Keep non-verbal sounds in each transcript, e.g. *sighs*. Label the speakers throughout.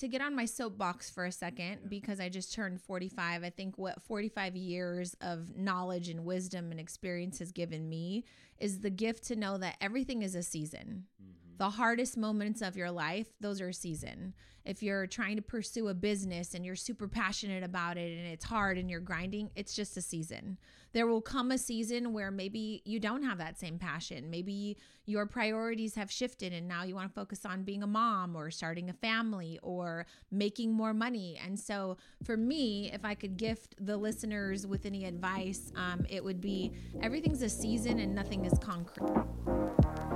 Speaker 1: to get on my soapbox for a second because I just turned 45. I think what 45 years of knowledge and wisdom and experience has given me is the gift to know that everything is a season. Hmm. The hardest moments of your life, those are a season. If you're trying to pursue a business and you're super passionate about it and it's hard and you're grinding, it's just a season. There will come a season where maybe you don't have that same passion. Maybe your priorities have shifted and now you want to focus on being a mom or starting a family or making more money. And so, for me, if I could gift the listeners with any advice, um, it would be everything's a season and nothing is concrete.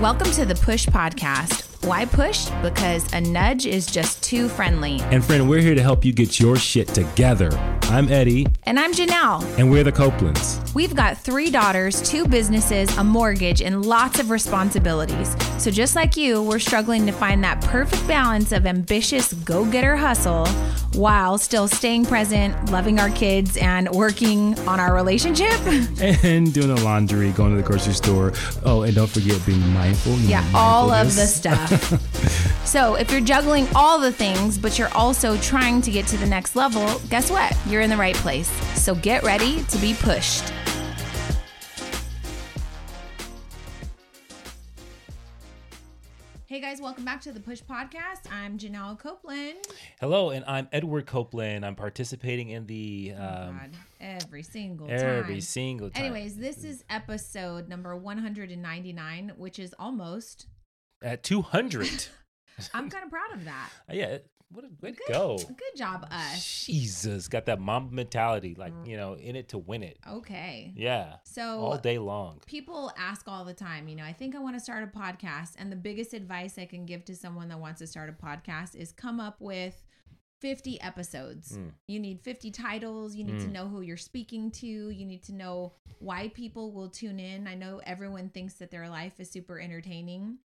Speaker 1: Welcome to the Push Podcast. Why push? Because a nudge is just too friendly.
Speaker 2: And friend, we're here to help you get your shit together. I'm Eddie,
Speaker 1: And I'm Janelle.
Speaker 2: and we're the Copelands.
Speaker 1: We've got three daughters, two businesses, a mortgage, and lots of responsibilities. So, just like you, we're struggling to find that perfect balance of ambitious go getter hustle while still staying present, loving our kids, and working on our relationship. *laughs*
Speaker 2: And doing the laundry, going to the grocery store. Oh, and don't forget being mindful.
Speaker 1: Yeah, all of the stuff. *laughs* so, if you're juggling all the things, but you're also trying to get to the next level, guess what? You're in the right place. So, get ready to be pushed. Hey guys, welcome back to the Push Podcast. I'm Janelle Copeland.
Speaker 2: Hello, and I'm Edward Copeland. I'm participating in the
Speaker 1: Oh,
Speaker 2: um,
Speaker 1: God, every single
Speaker 2: every
Speaker 1: time.
Speaker 2: single time.
Speaker 1: Anyways, this is episode number 199, which is almost.
Speaker 2: at 200. *laughs*
Speaker 1: I'm kind of proud of that. *laughs*
Speaker 2: yeah, what a way to
Speaker 1: Good,
Speaker 2: go.
Speaker 1: Good job, us.
Speaker 2: Jesus, got that mom mentality, like you know, in it to win it.
Speaker 1: Okay.
Speaker 2: Yeah,
Speaker 1: So
Speaker 2: all day long.
Speaker 1: people ask all the time, you know, I think I want to start a podcast. And the biggest advice I can give to someone that wants to start a podcast is come up with 50 episodes.
Speaker 2: Mm.
Speaker 1: You need 50 titles. You need to
Speaker 2: Mm.
Speaker 1: know who you're speaking to. You need to know why people will tune in. I know everyone thinks that their life is super entertaining,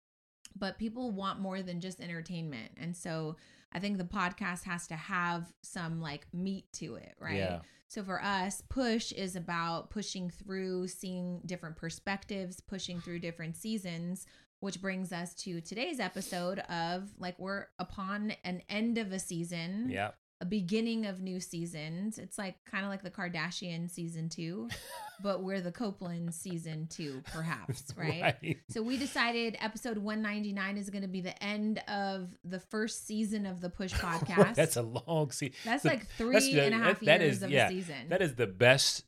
Speaker 1: but people want more than just entertainment. And so I think the podcast has to have some like meat to it, right?
Speaker 2: Yeah.
Speaker 1: So for us, push is about pushing through, seeing different perspectives, pushing through different seasons, which brings us to today's episode of like we're upon an end of a season,
Speaker 2: Yeah,
Speaker 1: a beginning of new seasons. It's like kind of like the Kardashian season 2, *laughs* but we're the Copeland season 2 *laughs* perhaps, right? So we decided episode 199 is going to be the end of the first season of the Push *laughs* podcast.
Speaker 2: that's a long season.
Speaker 1: That's
Speaker 2: the-
Speaker 1: like three
Speaker 2: that's
Speaker 1: and a half
Speaker 2: that- that
Speaker 1: years
Speaker 2: is-
Speaker 1: of
Speaker 2: yeah,
Speaker 1: a season.
Speaker 2: That is the best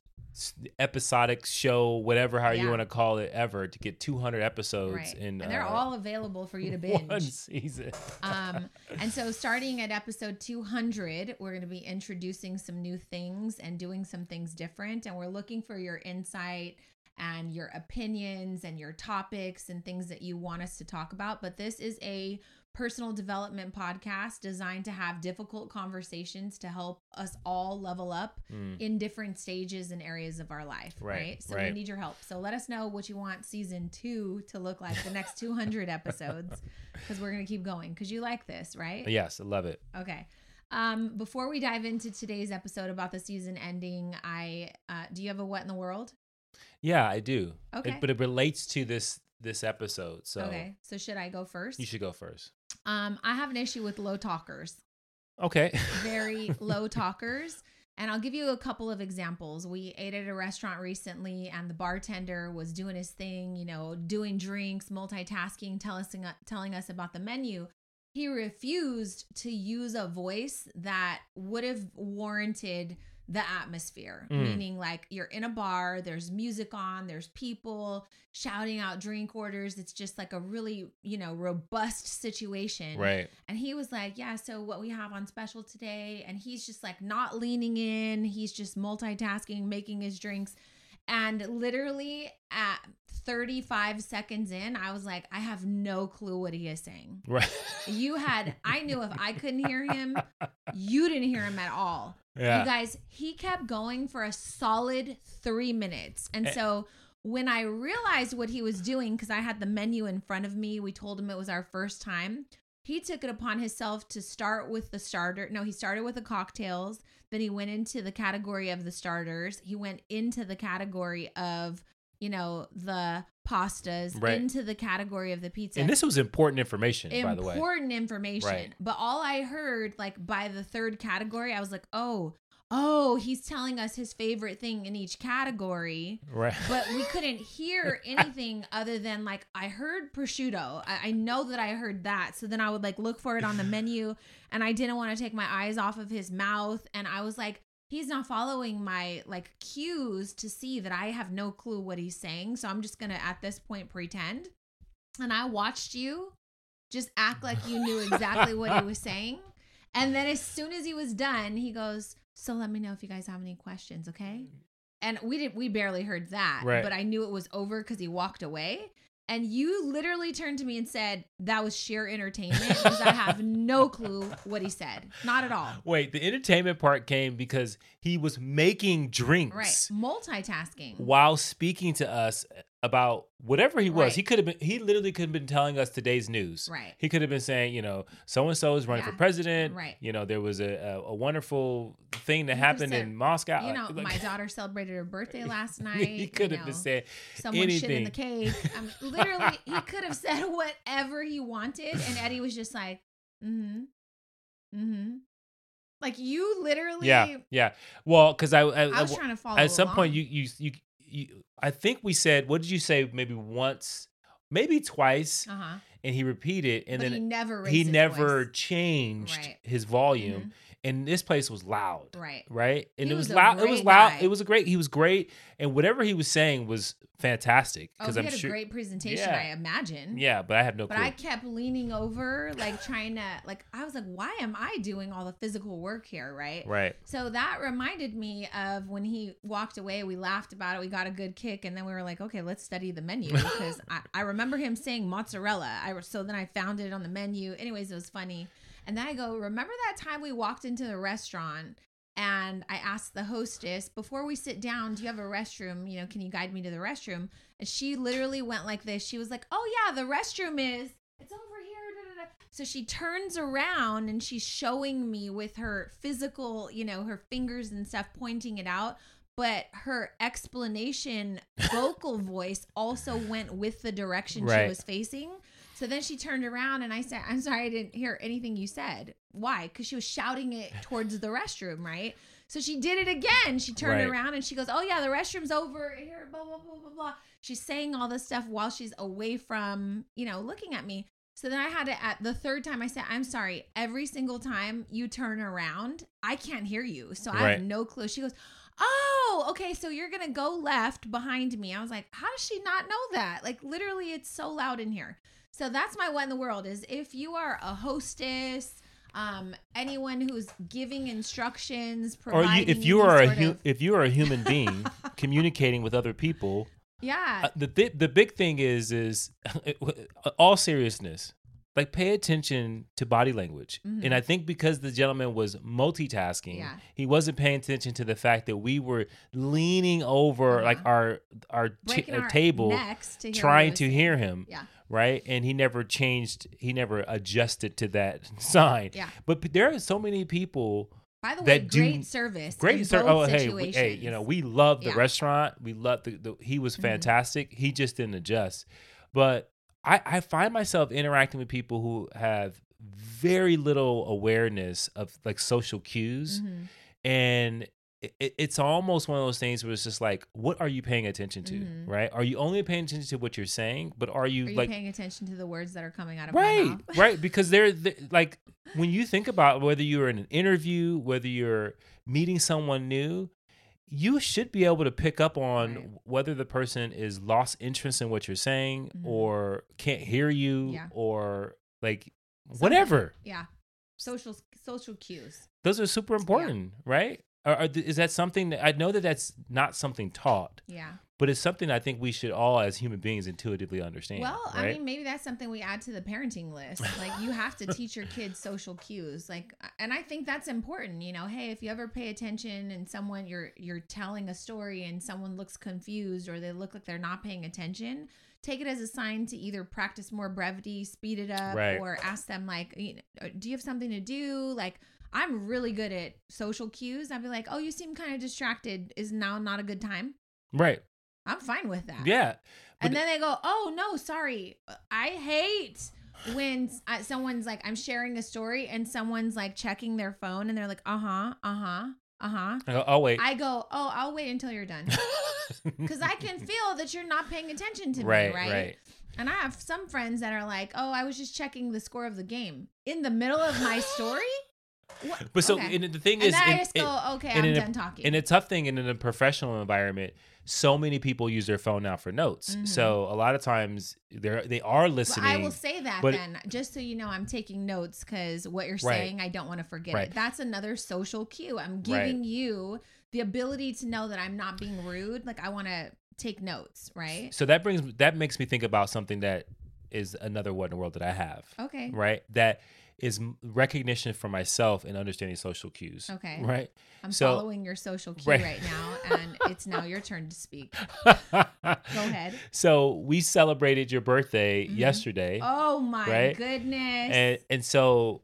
Speaker 2: episodic show, whatever how you want to call it, ever to get 200 episodes
Speaker 1: right.
Speaker 2: in
Speaker 1: and they're
Speaker 2: uh,
Speaker 1: all available for you to *laughs* binge.
Speaker 2: one season. *laughs*
Speaker 1: um, and so starting at episode 200, we're going to be introducing some new things and doing some things different. And we're looking for your insight and your opinions and your topics and things that you want us to talk about. But this is a personal development podcast designed to have difficult conversations to help us all level up
Speaker 2: Mm.
Speaker 1: in different stages and areas of our life, right?
Speaker 2: Right,
Speaker 1: So we need your help. So let us know what you want season two to look like, the next 200 episodes, *laughs* because we're going to keep going because you like this, right?
Speaker 2: Yes, I love it.
Speaker 1: Okay. Um, before we dive into today's episode about the season ending, I uh, do you have a what in the world?
Speaker 2: Yeah, I do. It-
Speaker 1: Okay.
Speaker 2: but it relates to this this episode, so
Speaker 1: okay. So should I go first?
Speaker 2: you should go first.
Speaker 1: Um, I have an issue with low talkers.
Speaker 2: Okay.
Speaker 1: very *laughs* low talkers. And I'll give you a couple of examples. We ate at a restaurant recently, and the bartender was doing his thing, you know, doing drinks, multitasking, telling us, telling us about the menu. He refused to use a voice that would have warranted the atmosphere,
Speaker 2: Mm.
Speaker 1: meaning like you're in a bar, there's music on, there's people shouting out drink orders. It's just like a really, you know, robust situation.
Speaker 2: right.
Speaker 1: And he was like, Yeah, so what we have on special today. And he's just like not leaning in. He's just multitasking, making his drinks. And literally at 35 seconds in, I was like, I have no clue what he is saying. *laughs*
Speaker 2: Right.
Speaker 1: You had, I knew if I couldn't hear him, you didn't hear him at all.
Speaker 2: Yeah.
Speaker 1: You guys, he kept going for a solid three minutes. And
Speaker 2: Eh.
Speaker 1: so when I realized what he was doing, because I had the menu in front of me, we told him it was our first time. He took it upon himself to start with the starter. No, he started with the cocktails. Then he went into the category of the starters. He went into the category of you know, the pastas
Speaker 3: Right.
Speaker 1: into the category of the pizza.
Speaker 3: And this was important information, by the way.
Speaker 1: important information.
Speaker 3: Right.
Speaker 1: But all I heard, like by the third category, I was like, oh, oh, he's telling us his favorite thing in each category.
Speaker 3: Right.
Speaker 1: But we *laughs* couldn't hear anything other than like I heard prosciutto. I, I know that I heard that. So then I would like look for it on the *laughs* menu, and I didn't want to take my eyes off of his mouth. And I was like, he's not following my like cues to see that I have no clue what he's saying. So I'm just gonna at this point pretend. And I watched you just act like you knew exactly what he was *laughs* saying. And then as soon as he was done, he goes, "So let me know if you guys have any questions, okay?" Mm. And we did we barely heard that,
Speaker 3: Right.
Speaker 1: but I knew it was over cuz he walked away. And you literally turned to me and said, "That was sheer entertainment *laughs* because I have no clue what he said. Not at all."
Speaker 3: Wait, the entertainment part came because he was making drinks
Speaker 1: Right. Multitasking.
Speaker 3: while speaking to us about whatever he was.
Speaker 1: Right.
Speaker 3: He could have been he literally could have been telling us today's news.
Speaker 1: Right.
Speaker 3: He could have been saying, you know, so and so is running
Speaker 1: Yeah.
Speaker 3: for president.
Speaker 1: Right.
Speaker 3: You know, there was a, a, a wonderful thing that happened
Speaker 1: said,
Speaker 3: in Moscow.
Speaker 1: You know,
Speaker 3: Like-
Speaker 1: my *laughs* daughter celebrated her birthday *laughs* last night.
Speaker 3: he could have
Speaker 1: know.
Speaker 3: been saying
Speaker 1: someone shit in the cake. I mean, *laughs* literally, he could have said whatever he wanted, and Eddie was just like, "Mm-hmm, mm-hmm." Like you literally.
Speaker 3: Yeah, yeah. Well, because I, I,
Speaker 1: I was trying to follow.
Speaker 3: at some point you, you you you I think we said what did you say maybe once maybe twice
Speaker 1: Uh-huh.
Speaker 3: and he repeated and
Speaker 1: but
Speaker 3: then
Speaker 1: he never.
Speaker 3: He never changed
Speaker 1: Right.
Speaker 3: his volume and this place was loud
Speaker 1: Right.
Speaker 3: right and
Speaker 1: He
Speaker 3: it was,
Speaker 1: was
Speaker 3: loud it was loud
Speaker 1: guy.
Speaker 3: it was a great he was great and whatever he was saying was fantastic
Speaker 1: Oh,
Speaker 3: because
Speaker 1: he
Speaker 3: i'm
Speaker 1: had
Speaker 3: sure
Speaker 1: a great presentation.
Speaker 3: Yeah.
Speaker 1: I imagine.
Speaker 3: yeah but i have no
Speaker 1: But
Speaker 3: clue
Speaker 1: I kept leaning over, like trying to, like I was like, "Why am I doing all the physical work here?" Right.
Speaker 3: right
Speaker 1: So that reminded me of when he walked away. We laughed about it. We got a good kick, and then we were like, "Okay, let's study the menu." *laughs* Because I, I remember him saying mozzarella. I so then I found it on the menu. Anyways, it was funny. And then I go, "Remember that time we walked into the restaurant?" And I asked the hostess before we sit down, "Do you have a restroom? You know, can you guide me to the restroom?" And she literally went like this. She was like, "Oh yeah, the restroom is it's over here." da, da, da." So she turns around and she's showing me with her physical, you know, her fingers and stuff, pointing it out. But her explanation, vocal *laughs* voice, also went with the direction
Speaker 3: Right.
Speaker 1: she was facing. So then she turned around and I said, I'm sorry, I didn't hear anything you said. Why? Because she was shouting it *laughs* towards the restroom, right? So she did it again. She turned
Speaker 3: Right.
Speaker 1: around and she goes, Oh, yeah, the restroom's over here, blah, blah, blah, blah, blah. She's saying all this stuff while she's away from, you know, looking at me. So then I had to, at the third time, I said, I'm sorry. Every single time you turn around, I can't hear you. So I
Speaker 3: Right.
Speaker 1: have no clue. She goes, Oh, okay. So you're going to go left behind me. I was like, How does she not know that? Like, literally, it's so loud in here. So that's my what in the world is if you are a hostess, um, anyone who's giving instructions,
Speaker 3: or you, if you are a hu-
Speaker 1: of-
Speaker 3: if you are a human *laughs* being communicating with other people
Speaker 1: yeah,
Speaker 3: uh, the thi- the big thing is is *laughs* all seriousness like pay attention to body language
Speaker 1: Mhm.
Speaker 3: and i think because the gentleman was multitasking
Speaker 1: Yeah.
Speaker 3: he wasn't paying attention to the fact that we were leaning over like
Speaker 1: Uh-huh.
Speaker 3: our our, t- our
Speaker 1: our
Speaker 3: table
Speaker 1: necks to hear what he
Speaker 3: trying to
Speaker 1: saying.
Speaker 3: hear him
Speaker 1: Yeah.
Speaker 3: Right and he never changed he never adjusted to that *laughs* sign
Speaker 1: Yeah.
Speaker 3: but there are so many people
Speaker 1: By the way,
Speaker 3: that do-
Speaker 1: great service.
Speaker 3: Great sir. Oh, hey, we, hey, you know, we love the
Speaker 1: Yeah. Mm-hmm.
Speaker 3: restaurant. We love the, the he was fantastic. He just didn't adjust. But I, I find myself interacting with people who have very little awareness of like social cues.
Speaker 1: Mhm.
Speaker 3: And it, it- it's almost one of those things where it's just like, what are you paying attention to?
Speaker 1: Mhm.
Speaker 3: Right? Are you only paying attention to what you're saying? But are you
Speaker 1: Are you
Speaker 3: like
Speaker 1: paying attention to the words that are coming out of my
Speaker 3: right
Speaker 1: mouth? *laughs*
Speaker 3: right because they're, they like *laughs* when you think about whether you're in an interview whether you're meeting someone new you should be able to pick up on
Speaker 1: Right.
Speaker 3: whether the person is lost interest in what you're saying
Speaker 1: Mhm.
Speaker 3: or can't hear you
Speaker 1: Yeah.
Speaker 3: or like
Speaker 1: Something.
Speaker 3: whatever
Speaker 1: Yeah. Social social cues.
Speaker 3: those are super important right or, or th- is that something that i know that that's not something taught
Speaker 1: Yeah.
Speaker 3: but it's something i think we should all as human beings intuitively understand
Speaker 1: Well, I mean, maybe that's something we add to the parenting list. Like, you have to teach your kids social cues. Like, and I think that's important. You know, hey, if you ever pay attention and someone you're you're telling a story and someone looks confused or they look like they're not paying attention, take it as a sign to either practice more brevity, speed it up,
Speaker 3: Right.
Speaker 1: or ask them like, uh, do you have something to do? Like. I'm really good at social cues. I'd be like, "Oh, you seem kind of distracted. Is now not a good time?"
Speaker 3: right
Speaker 1: I'm fine with that.
Speaker 3: Yeah.
Speaker 1: And then they go, "Oh no, sorry. I hate when uh, someone's like I'm sharing a story and someone's like checking their phone and they're like, "Uh-huh, uh-huh, uh-huh."
Speaker 3: I go, oh wait.
Speaker 1: I go, "Oh, I'll wait until you're done." *laughs* Cuz I can feel that you're not paying attention to
Speaker 3: right,
Speaker 1: me, right?
Speaker 3: right.
Speaker 1: And I have some friends that are like, "Oh, I was just checking the score of the game." In the middle of my story? What?
Speaker 3: But so
Speaker 1: Okay.
Speaker 3: and the thing
Speaker 1: and
Speaker 3: is,
Speaker 1: then I
Speaker 3: in-
Speaker 1: just
Speaker 3: in-
Speaker 1: go, "Okay,
Speaker 3: and
Speaker 1: I'm
Speaker 3: in a-
Speaker 1: done talking."
Speaker 3: in a tough thing and in a professional environment, so many people use their phone now for notes.
Speaker 1: Mhm.
Speaker 3: So a lot of times they're they are
Speaker 1: Well,
Speaker 3: listening.
Speaker 1: I will say that then, just so you know, I'm taking notes because what you're
Speaker 3: Right.
Speaker 1: saying, I don't want to forget
Speaker 3: Right.
Speaker 1: it. That's another social cue. I'm
Speaker 3: Right.
Speaker 1: giving you the ability to know that I'm not being rude. Like I want to take notes, right?
Speaker 3: So that brings that makes me think about something that is another what in the world that I have.
Speaker 1: Okay.
Speaker 3: Right? That is recognition for myself and understanding social cues.
Speaker 1: Okay.
Speaker 3: Right?
Speaker 1: I'm
Speaker 3: So-
Speaker 1: following your social cue
Speaker 3: Right.
Speaker 1: right, now, *laughs* and it's now your turn to speak. Go ahead. *laughs*
Speaker 3: So we celebrated your birthday
Speaker 1: Mhm.
Speaker 3: yesterday.
Speaker 1: Oh my
Speaker 3: Right?
Speaker 1: goodness.
Speaker 3: and and so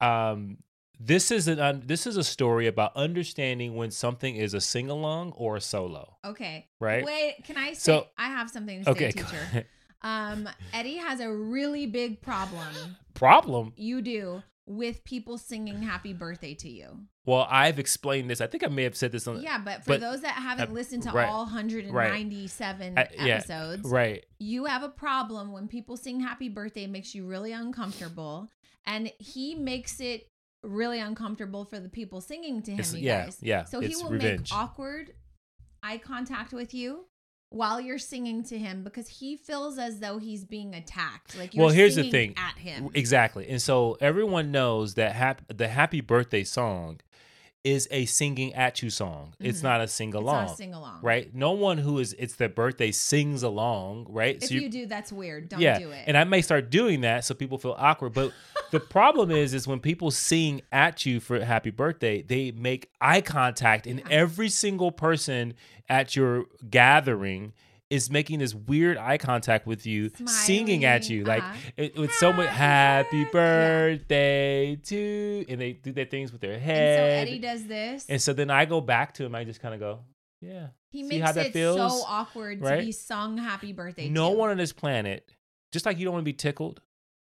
Speaker 3: um this is an un, this is a story about understanding when something is a sing along or a solo,
Speaker 1: okay.
Speaker 3: right?
Speaker 1: Wait, can I say
Speaker 3: So-
Speaker 1: I have something to say,
Speaker 3: okay. *laughs*
Speaker 1: teacher? Um, Eddie has a really big problem.
Speaker 3: Problem.
Speaker 1: you do with people singing happy birthday to you.
Speaker 3: Well, I've explained this. I think I may have said this on
Speaker 1: Yeah, but for
Speaker 3: but-
Speaker 1: those that haven't
Speaker 3: uh,
Speaker 1: listened to
Speaker 3: right.
Speaker 1: all 197
Speaker 3: I- yeah,
Speaker 1: episodes,
Speaker 3: right.
Speaker 1: you have a problem when people sing happy birthday it makes you really uncomfortable and he makes it really uncomfortable for the people singing to him
Speaker 3: It's-
Speaker 1: you
Speaker 3: yeah,
Speaker 1: guys.
Speaker 3: yeah,
Speaker 1: So he will
Speaker 3: revenge.
Speaker 1: make awkward eye contact with you while you're singing to him because he feels as though he's being attacked. Like you're
Speaker 3: Well, here's the thing.
Speaker 1: at him.
Speaker 3: Exactly. And so everyone knows that hap- the happy birthday song is a singing at you song. It's
Speaker 1: Mhm.
Speaker 3: not a sing
Speaker 1: It's
Speaker 3: along.
Speaker 1: sing along.
Speaker 3: Right? No one who is it's their birthday sings along, right?
Speaker 1: If
Speaker 3: you're-
Speaker 1: you do, that's weird. Don't
Speaker 3: yeah,
Speaker 1: do it.
Speaker 3: and I may start doing that so people feel awkward. But the problem is, is when people sing at you for happy birthday, they make eye contact, and every single person at your gathering is making this weird eye contact with you, singing at you, like
Speaker 1: uh-huh.
Speaker 3: it, with so much
Speaker 1: Happy
Speaker 3: "Happy
Speaker 1: birthday."
Speaker 3: birthday to," and they do their things with their
Speaker 1: and
Speaker 3: head.
Speaker 1: so Eddie does this.
Speaker 3: And so then I go back to him. I just kind of go, "Yeah."
Speaker 1: he
Speaker 3: See
Speaker 1: makes
Speaker 3: how that
Speaker 1: it
Speaker 3: feels?
Speaker 1: so awkward to be sung happy birthday.
Speaker 3: no
Speaker 1: to.
Speaker 3: one on this planet, just like you don't want to be tickled,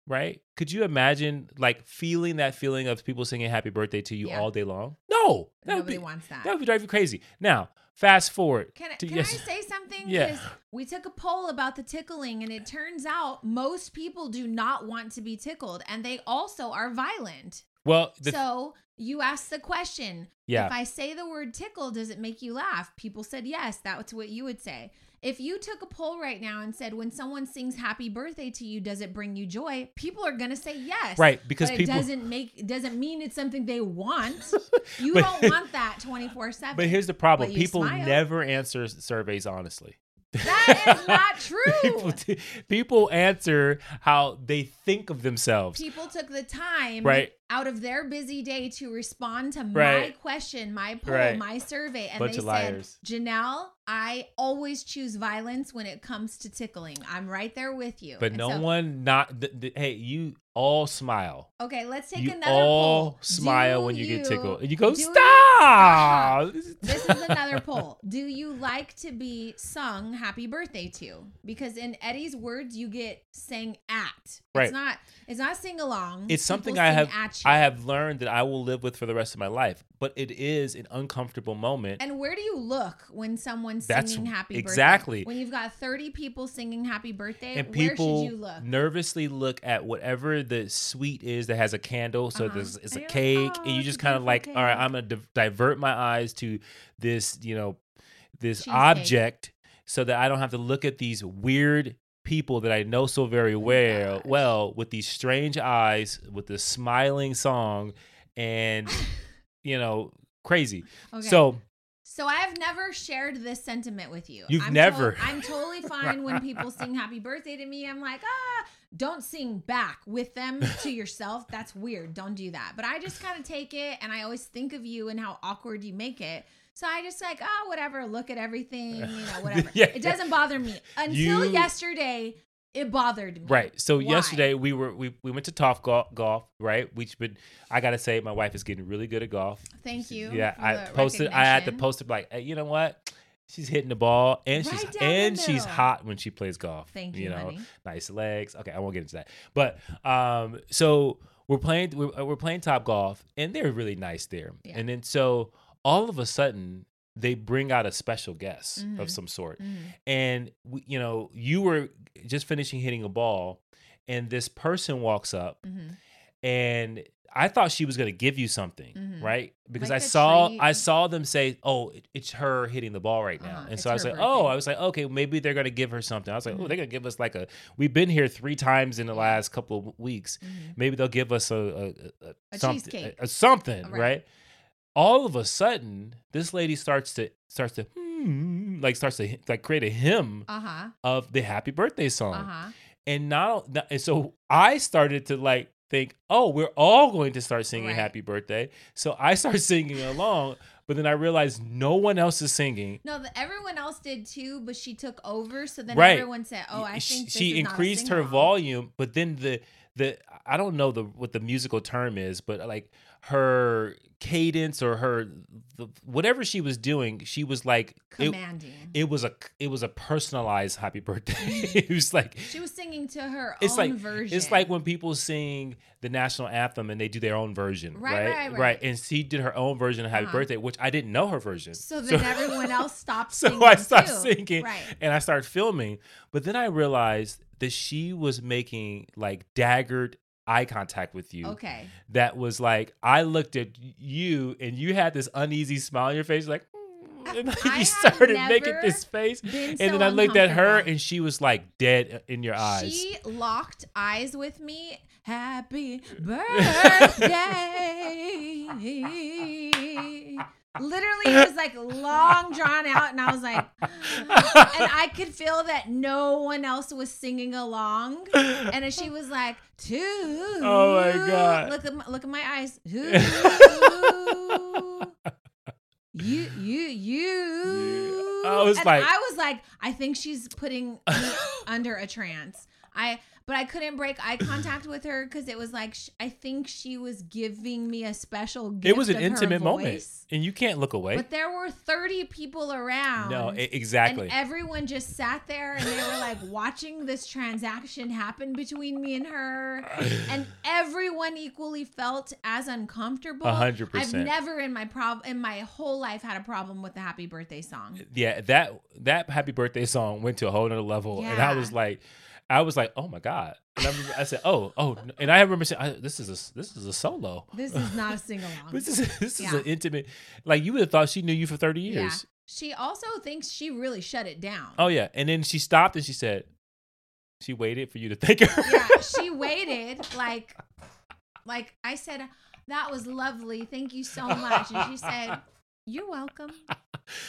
Speaker 3: right? Could you imagine like feeling that feeling of people singing happy birthday to you
Speaker 1: Yeah.
Speaker 3: all day long? No, that would
Speaker 1: Nobody
Speaker 3: be
Speaker 1: wants that.
Speaker 3: that would drive you crazy. Now, fast forward.
Speaker 1: Can, I-
Speaker 3: to
Speaker 1: can
Speaker 3: yes-
Speaker 1: I say something?
Speaker 3: Yeah.
Speaker 1: We took a poll about the tickling, and it turns out most people do not want to be tickled, and they also are violent.
Speaker 3: well, the,
Speaker 1: so you asked the question
Speaker 3: yeah,
Speaker 1: if I say the word tickle, does it make you laugh? People said yes. That's what you would say. If you took a poll right now and said, when someone sings happy birthday to you, does it bring you joy? People are going to say yes.
Speaker 3: right, because people.
Speaker 1: it doesn't make doesn't mean it's something they want. *laughs* You
Speaker 3: But-
Speaker 1: don't want that 24 7.
Speaker 3: But here's the problem: people
Speaker 1: smile.
Speaker 3: never answer surveys honestly.
Speaker 1: That is not *laughs* true.
Speaker 3: people, *laughs* people answer how they think of themselves.
Speaker 1: People took the time
Speaker 3: Right.
Speaker 1: Out of their busy day to respond to my question, my poll,
Speaker 3: Right.
Speaker 1: my survey, and
Speaker 3: Bunch
Speaker 1: they
Speaker 3: of
Speaker 1: said,
Speaker 3: liars.
Speaker 1: Janelle, I always choose violence when it comes to tickling. I'm right there with you.
Speaker 3: But
Speaker 1: And
Speaker 3: no
Speaker 1: so-
Speaker 3: one not. Th- th- hey, you all smile.
Speaker 1: Okay, let's take
Speaker 3: you
Speaker 1: another
Speaker 3: all
Speaker 1: poll.
Speaker 3: smile
Speaker 1: Do
Speaker 3: when you, get tickled. And you go,
Speaker 1: do you-
Speaker 3: stop. *laughs*
Speaker 1: This is another poll. Do you like to be sung happy birthday to? Because in Eddie's words, you get sang at.
Speaker 3: Right.
Speaker 1: It's not it's not sing along.
Speaker 3: It's
Speaker 1: People
Speaker 3: something I
Speaker 1: sing
Speaker 3: have
Speaker 1: you.
Speaker 3: I have learned that I will live with for the rest of my life. But it is an uncomfortable moment.
Speaker 1: And where do you look when someone's
Speaker 3: That's-
Speaker 1: singing happy birthday? exactly. When you've got 30 people singing happy birthday,
Speaker 3: and
Speaker 1: where
Speaker 3: people
Speaker 1: should you look?
Speaker 3: nervously look at whatever the sweet is that has a candle. So
Speaker 1: Uh-huh.
Speaker 3: there's it's a
Speaker 1: you're like,
Speaker 3: cake,
Speaker 1: "Oh,
Speaker 3: and you just kind of like,
Speaker 1: beautiful
Speaker 3: all right. I'm gonna div- divert my eyes to this, you know, this
Speaker 1: Cheesecake.
Speaker 3: object, so that I don't have to look at these weird people that I know so very well,
Speaker 1: gosh.
Speaker 3: well, with these strange eyes, with this smiling song, and *laughs* you know, crazy.
Speaker 1: Okay.
Speaker 3: So
Speaker 1: So I have never shared this sentiment with you.
Speaker 3: You've
Speaker 1: I'm
Speaker 3: never.
Speaker 1: to- I'm totally *laughs* fine when people sing happy birthday to me. I'm like, ah, don't sing back with them to *laughs* yourself. That's weird. Don't do that. But I just kind of take it and I always think of you and how awkward you make it. So I just like, oh, whatever, look at everything, you know, *laughs* whatever.
Speaker 3: Yeah.
Speaker 1: It doesn't bother me. *laughs* Until
Speaker 3: You-
Speaker 1: yesterday, it bothered me.
Speaker 3: Right. So
Speaker 1: Why?
Speaker 3: yesterday we were we, we went to Topgolf, golf right? Which but I gotta say my wife is getting really good at golf.
Speaker 1: Thank you.
Speaker 3: Yeah, I posted. I had to post it like, hey, you know what? she's hitting the ball and she's
Speaker 1: Right the
Speaker 3: and she's hot when she plays golf.
Speaker 1: Thank you,
Speaker 3: know,
Speaker 1: honey.
Speaker 3: nice legs. Okay, I won't get into that. But um, so we're playing we're, we're playing Topgolf, and they're really nice there.
Speaker 1: Yeah.
Speaker 3: And then so all of a sudden they bring out a special guest
Speaker 1: Mhm.
Speaker 3: of some sort,
Speaker 1: Mhm.
Speaker 3: and we, you know you were just finishing hitting a ball, and this person walks up,
Speaker 1: Mhm.
Speaker 3: and I thought she was going to give you something,
Speaker 1: Mhm.
Speaker 3: right? Because
Speaker 1: Like
Speaker 3: I saw
Speaker 1: treat.
Speaker 3: I saw them say, "Oh, it- it's her hitting the ball right now,"
Speaker 1: Uh-huh,
Speaker 3: and so I was like, "Oh," I was like, "Okay, maybe they're going to give her something." I was like, "Oh,
Speaker 1: Mhm.
Speaker 3: they're going to give us like a. We've been here three times in the last couple of weeks.
Speaker 1: Mhm.
Speaker 3: Maybe they'll give us a a, a,
Speaker 1: A
Speaker 3: something,
Speaker 1: cheesecake.
Speaker 3: a, a something,
Speaker 1: Right.
Speaker 3: right. All of a sudden, this lady starts to starts to hmm, like starts to like create a hymn
Speaker 1: Uh-huh.
Speaker 3: of the happy birthday song
Speaker 1: Uh-huh.
Speaker 3: and now and so I started to like think, oh, we're all going to start singing
Speaker 1: Right.
Speaker 3: happy birthday. So I start *laughs* singing along, but then I realized no one else is singing.
Speaker 1: No, the, everyone else did too, but she took over. So then
Speaker 3: Right.
Speaker 1: everyone said, "Oh, I
Speaker 3: She-
Speaker 1: think
Speaker 3: she
Speaker 1: is not a
Speaker 3: increased her volume, but then the the I don't know the what the musical term is, but like her cadence or her the, whatever she was doing, she was like it,
Speaker 1: commanding.
Speaker 3: it was a it was a personalized happy birthday. *laughs* it was like
Speaker 1: she was singing to her
Speaker 3: it's
Speaker 1: own
Speaker 3: like
Speaker 1: version.
Speaker 3: it's like when people sing the national anthem and they do their own version,
Speaker 1: Right,
Speaker 3: right?
Speaker 1: right, right.
Speaker 3: And she did her own version of Happy
Speaker 1: Uh-huh.
Speaker 3: Birthday, which I didn't know her version.
Speaker 1: So then everyone else *laughs* stopped
Speaker 3: so
Speaker 1: singing
Speaker 3: I started
Speaker 1: too.
Speaker 3: singing
Speaker 1: Right.
Speaker 3: and I started filming, but then I realized that she was making like daggered eye contact with you.
Speaker 1: Okay.
Speaker 3: That was like I looked at you and you had this uneasy smile on your face, like. "Mm," And *laughs* then
Speaker 1: I
Speaker 3: you started making this face, and
Speaker 1: so
Speaker 3: then I looked at her, and she was like dead in your eyes.
Speaker 1: She locked eyes with me. Happy *laughs* birthday. Literally, *laughs* it was like long drawn out, and I was like, and I could feel that no one else was singing along. And she was like, "To
Speaker 3: Oh my God.
Speaker 1: Look at my, look at my eyes. To *laughs* you, you, you.
Speaker 3: I was
Speaker 1: And
Speaker 3: like-
Speaker 1: I was like, I think she's putting me *laughs* under a trance. I, but I couldn't break eye contact with her because it was like sh- I think she was giving me a special gift.
Speaker 3: it was an intimate moment, and you can't look away.
Speaker 1: But there were thirty people around.
Speaker 3: no, e- exactly.
Speaker 1: And everyone just sat there and they were like watching this transaction happen between me and her. *sighs* And everyone equally felt as uncomfortable.
Speaker 3: A hundred
Speaker 1: I've never in my prob in my whole life had a problem with the happy birthday song.
Speaker 3: yeah, that that happy birthday song went to a whole other level, and I was like, I was like, oh my god. And I, remember, I said, oh, oh, and I remember saying, I, this is a this is a solo.
Speaker 1: This is not a sing along. *laughs*
Speaker 3: This is this is an intimate. Like you would have thought she knew you for thirty
Speaker 1: Yeah.
Speaker 3: years.
Speaker 1: She also thinks she really shut it down.
Speaker 3: Oh yeah, and then she stopped and she said, she waited for you to thank her.
Speaker 1: yeah, she *laughs* waited like like I said that was lovely. Thank you so much. And she said, "You're welcome.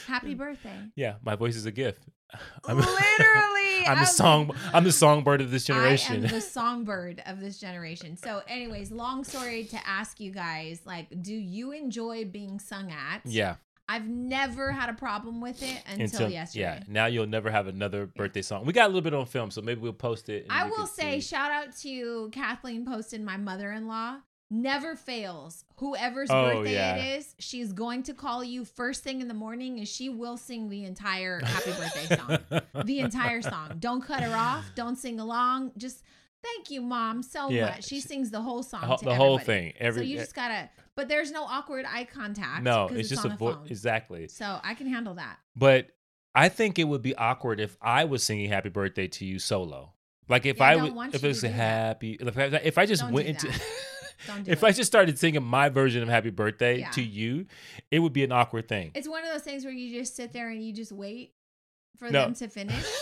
Speaker 1: Happy *laughs* birthday."
Speaker 3: yeah, my voice is a gift. *laughs*
Speaker 1: Literally,
Speaker 3: I'm the song. I'm the songbird of this generation.
Speaker 1: I am the *laughs* songbird of this generation. So, anyways, long story to ask you guys, like, do you enjoy being sung at?
Speaker 3: yeah.
Speaker 1: I've never had a problem with it until, yesterday.
Speaker 3: Yeah. Now you'll never have another birthday song. We got a little bit on film, so maybe we'll post it.
Speaker 1: I will say, shout out to Kathleen posted my mother in law. Never fails. Whoever's
Speaker 3: Oh,
Speaker 1: birthday
Speaker 3: yeah.
Speaker 1: it is, she's going to call you first thing in the morning and she will sing the entire happy birthday song. *laughs* the entire song. Don't cut her off. Don't sing along. Just thank you, mom, so
Speaker 3: Yeah.
Speaker 1: much. She sings the whole song.
Speaker 3: The whole-
Speaker 1: to
Speaker 3: the whole thing. Every
Speaker 1: so you eh just gotta. But there's no awkward eye contact.
Speaker 3: No, it's, just a voice. Exactly.
Speaker 1: So I can handle that.
Speaker 3: But I think it would be awkward if I was singing "Happy Birthday" to you solo. Like if
Speaker 1: Yeah,
Speaker 3: I
Speaker 1: don't
Speaker 3: would, if it was a happy, if I, if I just
Speaker 1: Don't
Speaker 3: went into, *laughs*
Speaker 1: do
Speaker 3: if
Speaker 1: it.
Speaker 3: I just started singing my version of "Happy Birthday"
Speaker 1: Yeah.
Speaker 3: to you, it would be an awkward thing.
Speaker 1: It's one of those things where you just sit there and you just wait for
Speaker 3: No.
Speaker 1: them to finish. *laughs*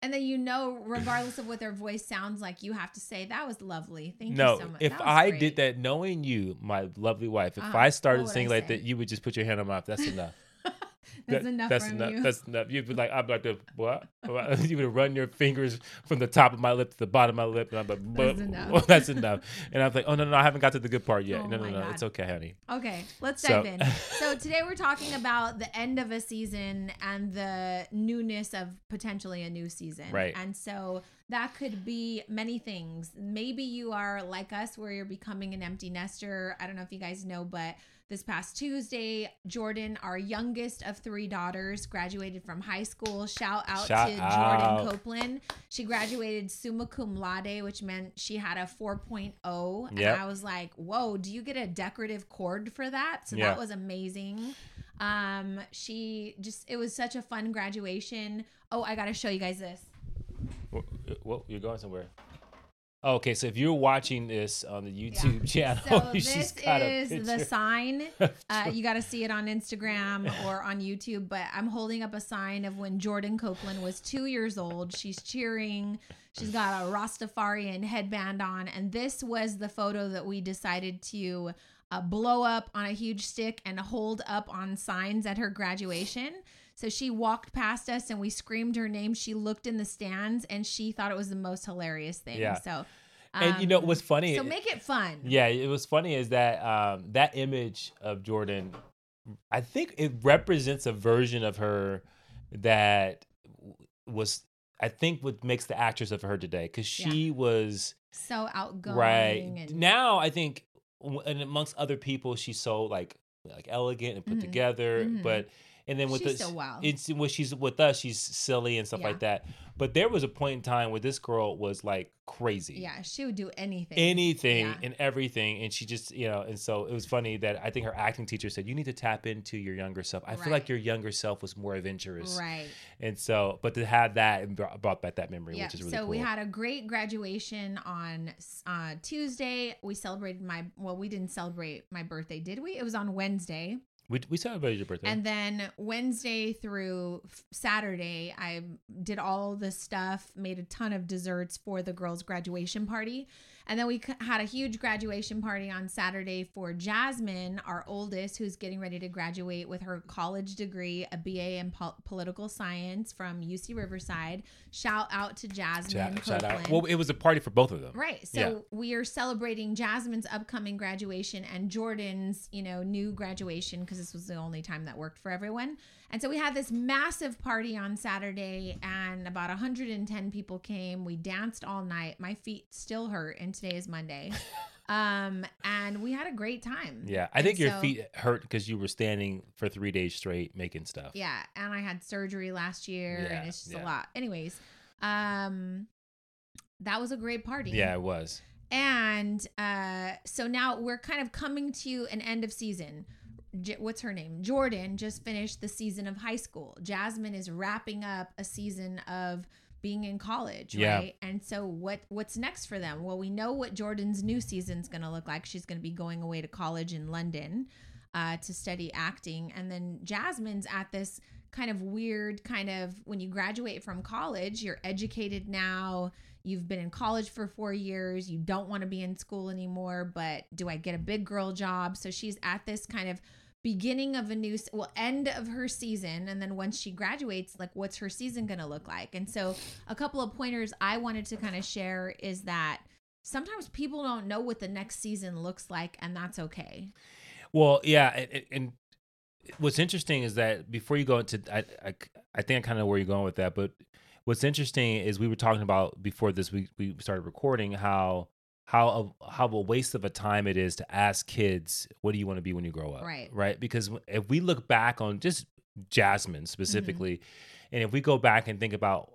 Speaker 1: And then you know, regardless of what their voice sounds like, you have to say, That was lovely. Thank
Speaker 3: no,
Speaker 1: you so much.
Speaker 3: if I
Speaker 1: great."
Speaker 3: did that, knowing you, my lovely wife, if
Speaker 1: Uh-huh.
Speaker 3: I started
Speaker 1: would I
Speaker 3: singing like that, you would just put your hand on my mouth. That's enough.
Speaker 1: That's
Speaker 3: That-
Speaker 1: enough
Speaker 3: That's enough.
Speaker 1: you.
Speaker 3: That's enough. You'd be like, I'm like? What? *laughs* you would run your fingers from the top of my lip to the bottom of my lip, and I'm like,
Speaker 1: That's enough." *laughs*
Speaker 3: that's enough. And I'm like, oh no, no, I haven't got to the good part yet.
Speaker 1: Oh
Speaker 3: no, no, no,
Speaker 1: God.
Speaker 3: it's okay, honey.
Speaker 1: Okay, let's
Speaker 3: So-
Speaker 1: dive in. So today we're talking about the end of a season and the newness of potentially a new season.
Speaker 3: Right.
Speaker 1: And so that could be many things. Maybe you are like us, where you're becoming an empty nester. I don't know if you guys know, but this past Tuesday, Jordan, our youngest of three daughters, graduated from high school. Shout out
Speaker 3: Shout
Speaker 1: to
Speaker 3: out.
Speaker 1: Jordan Copeland. She graduated summa cum laude, which meant she had a 4.0. And
Speaker 3: Yep.
Speaker 1: I was like, whoa, do you get a decorative cord for that? So
Speaker 3: Yeah.
Speaker 1: that was amazing. Um, she just, it was such a fun graduation. Oh, I got to show you guys this.
Speaker 3: Well, well, you're going somewhere. Okay, so if you're watching this on the YouTube *laughs* channel, *laughs*
Speaker 1: So
Speaker 3: she's
Speaker 1: this
Speaker 3: got a
Speaker 1: is the sign. *laughs* Uh, you got to see it on Instagram or on YouTube. But I'm holding up a sign of when Jordan Copeland was two years old. She's cheering. She's got a Rastafarian headband on, and this was the photo that we decided to uh, blow up on a huge stick and hold up on signs at her graduation. So she walked past us and we screamed her name. She looked in the stands and she thought it was the most hilarious thing.
Speaker 3: Yeah.
Speaker 1: So,
Speaker 3: And you know what's funny?
Speaker 1: So make it fun.
Speaker 3: Yeah, it was funny is that um, that image of Jordan, I think it represents a version of her that was, I think, what makes the actress of her today because she was
Speaker 1: so outgoing
Speaker 3: right
Speaker 1: and
Speaker 3: now. I think, and amongst other people, she's so like like elegant and put
Speaker 1: Mhm.
Speaker 3: together,
Speaker 1: Mhm.
Speaker 3: but. And then with
Speaker 1: She's
Speaker 3: the,
Speaker 1: so wild.
Speaker 3: it's when she's with us, she's silly and stuff
Speaker 1: Yeah.
Speaker 3: like that. But there was a point in time where this girl was like crazy.
Speaker 1: Yeah she would do anything.
Speaker 3: Anything
Speaker 1: Yeah.
Speaker 3: and everything and she just you know and so it was funny that i think her acting teacher said you need to tap into your younger self. I feel like your younger self was more adventurous.
Speaker 1: Right.
Speaker 3: And so but to have that and brought brought back that memory
Speaker 1: yeah
Speaker 3: which is really
Speaker 1: so
Speaker 3: cool.
Speaker 1: we had a great graduation on uh, tuesday. We celebrated my well we didn't celebrate my birthday did we? It was on wednesday
Speaker 3: we, we celebrated your birthday
Speaker 1: And then Wednesday through Saturday, I did all the stuff, made a ton of desserts for the girls' graduation party. And then we had a huge graduation party on Saturday for Jasmine, our oldest, who's getting ready to graduate with her college degree, a BA in pol- political science from UC Riverside. Shout out to Jasmine.
Speaker 3: shout, shout out well it was a party for both of them
Speaker 1: Right. So
Speaker 3: Yeah.
Speaker 1: we are celebrating Jasmine's upcoming graduation and Jordan's, you know, new graduation because this was the only time that worked for everyone. And so we had this massive party on Saturday and about 110 people came. We danced all night. My feet still hurt and today is Monday. *laughs* um and we had a great time.
Speaker 3: yeah i
Speaker 1: And
Speaker 3: think your
Speaker 1: so-
Speaker 3: feet hurt because you were standing for three days straight making stuff
Speaker 1: Yeah, and I had surgery last year
Speaker 3: Yeah,
Speaker 1: and it's just
Speaker 3: yeah.
Speaker 1: a lot. Anyways, um that was a great party.
Speaker 3: yeah it was
Speaker 1: And uh, so now we're kind of coming to an end of season. J- what's her name? Jordan just finished the season of high school. Jasmine is wrapping up a season of being in college,
Speaker 3: Yeah.
Speaker 1: right? And so what what's next for them? Well, we know what Jordan's new season's going to look like. She's going to be going away to college in London uh, to study acting, and then Jasmine's at this kind of weird kind of when you graduate from college, you're educated now. You've been in college for four years. You don't want to be in school anymore, but do I get a big girl job? So she's at this kind of beginning of a new well end of her season and then once she graduates like what's her season going to look like and so a couple of pointers i wanted to kind of share is that sometimes people don't know what the next season looks like and that's okay
Speaker 3: Well, yeah, and, and- what's interesting is that before you go into, I, I, I think I kind of know where you're going with that. But what's interesting is we were talking about before this we we started recording how how a, how a waste of a time it is to ask kids what do you want to be when you grow up,
Speaker 1: Right.
Speaker 3: Right, because if we look back on just Jasmine specifically, and if we go back and think about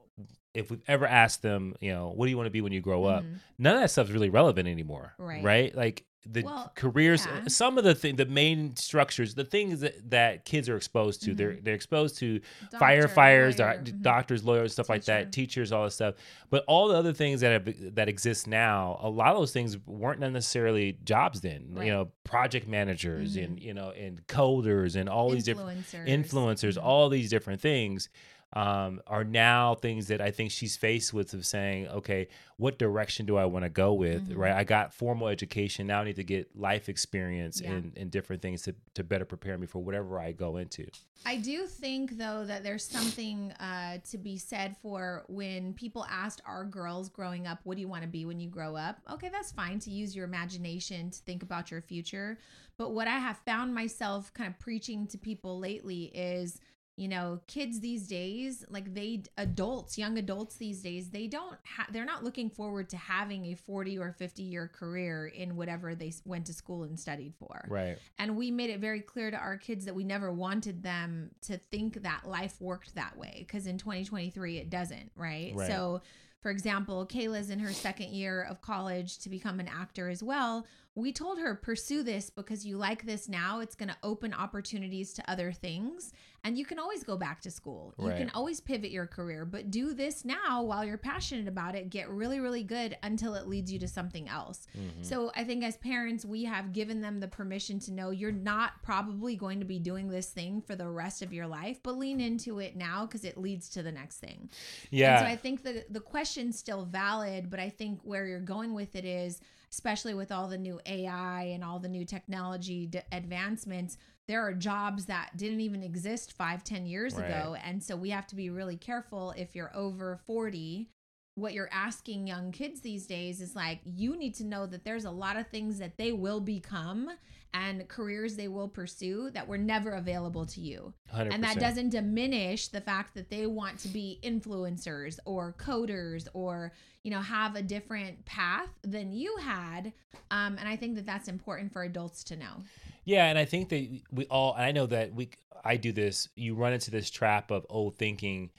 Speaker 3: if we've ever asked them, you know, what do you want to be when you grow up?
Speaker 1: Mhm.
Speaker 3: none of that stuff's really relevant anymore.
Speaker 1: Right.
Speaker 3: Right. Like the
Speaker 1: Well,
Speaker 3: careers,
Speaker 1: yeah.
Speaker 3: some of the thing, the main structures, the things that, that kids are exposed to, they're
Speaker 1: Mm-hmm.
Speaker 3: they're exposed to
Speaker 1: Doctor,
Speaker 3: firefighters,
Speaker 1: lawyer, mhm.
Speaker 3: doctors, lawyers, stuff like that, teachers, all this stuff. But all the other things that have, that exist now, a lot of those things weren't necessarily jobs then.
Speaker 1: Right.
Speaker 3: You know, project managers
Speaker 1: Mhm.
Speaker 3: and you know, and coders and all these different
Speaker 1: influencers Mhm.
Speaker 3: all these different things um, are now things that I think she's faced with of saying, okay, what direction do I want to go with?
Speaker 1: Mhm.
Speaker 3: Right. I got formal education. Now I need to get life experience
Speaker 1: Yeah.
Speaker 3: and, and different things to, to better prepare me for whatever I go into.
Speaker 1: I do think though that there's something uh, to be said for when people asked our girls growing up, "What do you want to be when you grow up?" Okay, that's fine to use your imagination to think about your future. But what I have found myself kind of preaching to people lately is you know kids these days like they adults young adults these days they don't ha- they're not looking forward to having a 40 or 50 year career in whatever they went to school and studied for
Speaker 3: Right.
Speaker 1: and we made it very clear to our kids that we never wanted them to think that life worked that way because in 2023 it doesn't right?
Speaker 3: Right.
Speaker 1: so for example kayla's in her second year of college to become an actor as well we told her pursue this because you like this now it's going to open opportunities to other things and you can always go back to school you can always pivot your career but do this now while you're passionate about it get really really good until it leads you to something else
Speaker 3: Mhm.
Speaker 1: so I think as parents, we have given them the permission to know you're not probably going to be doing this thing for the rest of your life, but lean into it now because it leads to the next thing.
Speaker 3: yeah.
Speaker 1: And so I think the the question's still valid, but I think where you're going with it is, especially with all the new AI and all the new technology d- advancements, there are jobs that didn't even exist five, ten years ago, and so we have to be really careful if you're over forty. What you're asking young kids these days is like, you need to know that there's a lot of things that they will become and careers they will pursue that were never available to you.
Speaker 3: 100%.
Speaker 1: And that doesn't diminish the fact that they want to be influencers or coders or, you know, have a different path than you had. Um, and I think that that's important for adults to know.
Speaker 3: Yeah, and I think that we all and I know that we I do this, you run into this trap of old thinking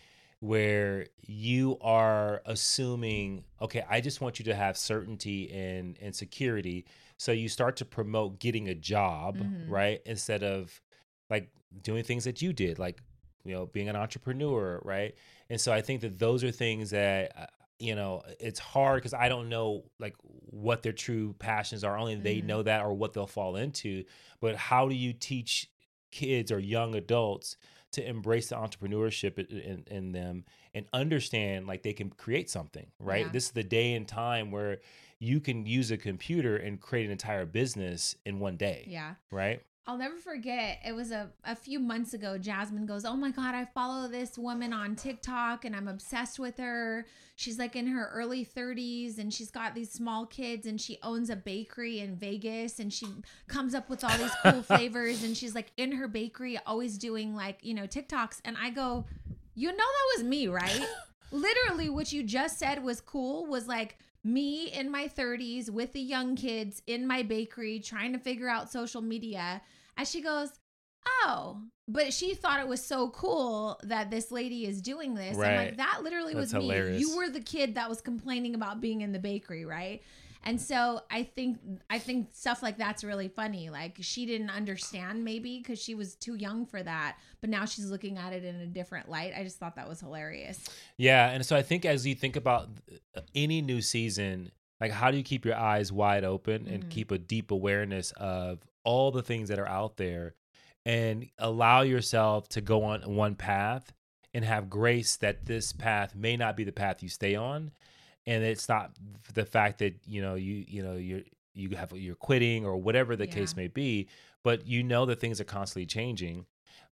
Speaker 3: where you are assuming, okay, I just want you to have certainty and and security. So you start to promote getting a job,
Speaker 1: Mhm.
Speaker 3: right? Instead of like doing things that you did, like you know, being an entrepreneur, right? And so I think that those are things that uh, you know, it's hard because I don't know like what their true passions are. Only they
Speaker 1: Mhm.
Speaker 3: know that or what they'll fall into. But how do you teach kids or young adults to embrace the entrepreneurship in, in them and understand like they can create something, right?
Speaker 1: Yeah.
Speaker 3: This is the day and time where you can use a computer and create an entire business in one day,
Speaker 1: Yeah.
Speaker 3: right?
Speaker 1: I'll never forget. It was a, a few months ago. Jasmine goes, Oh my God, I follow this woman on TikTok and I'm obsessed with her. She's like in her early 30s and she's got these small kids and she owns a bakery in Vegas and she comes up with all these cool *laughs* flavors and she's like in her bakery always doing like, you know, TikToks. And I go, You know, that was me, right? *laughs* Literally, what you just said was cool was like, me in my 30s with the young kids in my bakery trying to figure out social media. As she goes, Oh, but she thought it was so cool that this lady is doing this. I'm
Speaker 3: Right.
Speaker 1: like, that literally was
Speaker 3: That's
Speaker 1: me.
Speaker 3: hilarious.
Speaker 1: You were the kid that was complaining about being in the bakery, right? And so I think I think stuff like that's really funny. Like she didn't understand maybe because she was too young for that, but now she's looking at it in a different light. I just thought that was hilarious.
Speaker 3: Yeah, and so I think as you think about any new season, like how do you keep your eyes wide open and
Speaker 1: Mhm.
Speaker 3: keep a deep awareness of all the things that are out there and allow yourself to go on one path and have grace that this path may not be the path you stay on. And it's not the fact that you know you you know you're you have you're quitting or whatever the case may be but you know that things are constantly changing.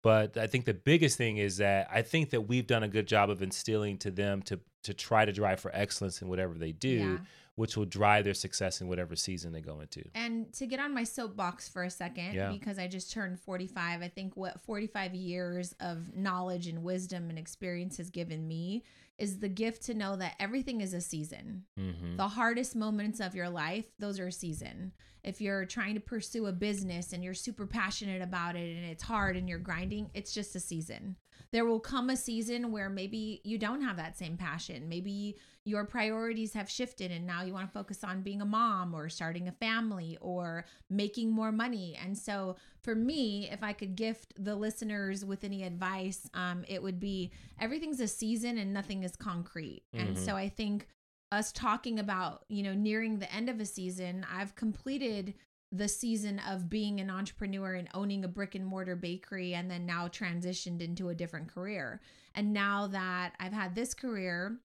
Speaker 3: But i think the biggest thing is that i think that we've done a good job of instilling to them to to try to drive for excellence in whatever they do.
Speaker 1: Yeah.
Speaker 3: Which will drive their success in whatever season they go into
Speaker 1: And to get on my soapbox for a second,
Speaker 3: Yeah.
Speaker 1: because I just turned 45, I think what 45 years of knowledge and wisdom and experience has given me is the gift to know that everything is a season.
Speaker 3: mm-hmm.
Speaker 1: The hardest moments of your life, those are a season. If you're trying to pursue a business and you're super passionate about it and it's hard and you're grinding, it's just a season. There will come a season where maybe you don't have that same passion. Maybe your priorities have shifted and now you want to focus on being a mom or starting a family or making more money. And so, for me, if I could gift the listeners with any advice, um, it would be everything's a season and nothing is concrete. And
Speaker 3: Mhm.
Speaker 1: so, I think us talking about, you know, nearing the end of a season, I've completed the season of being an entrepreneur and owning a brick and mortar bakery and then now transitioned into a different career. And now that I've had this career,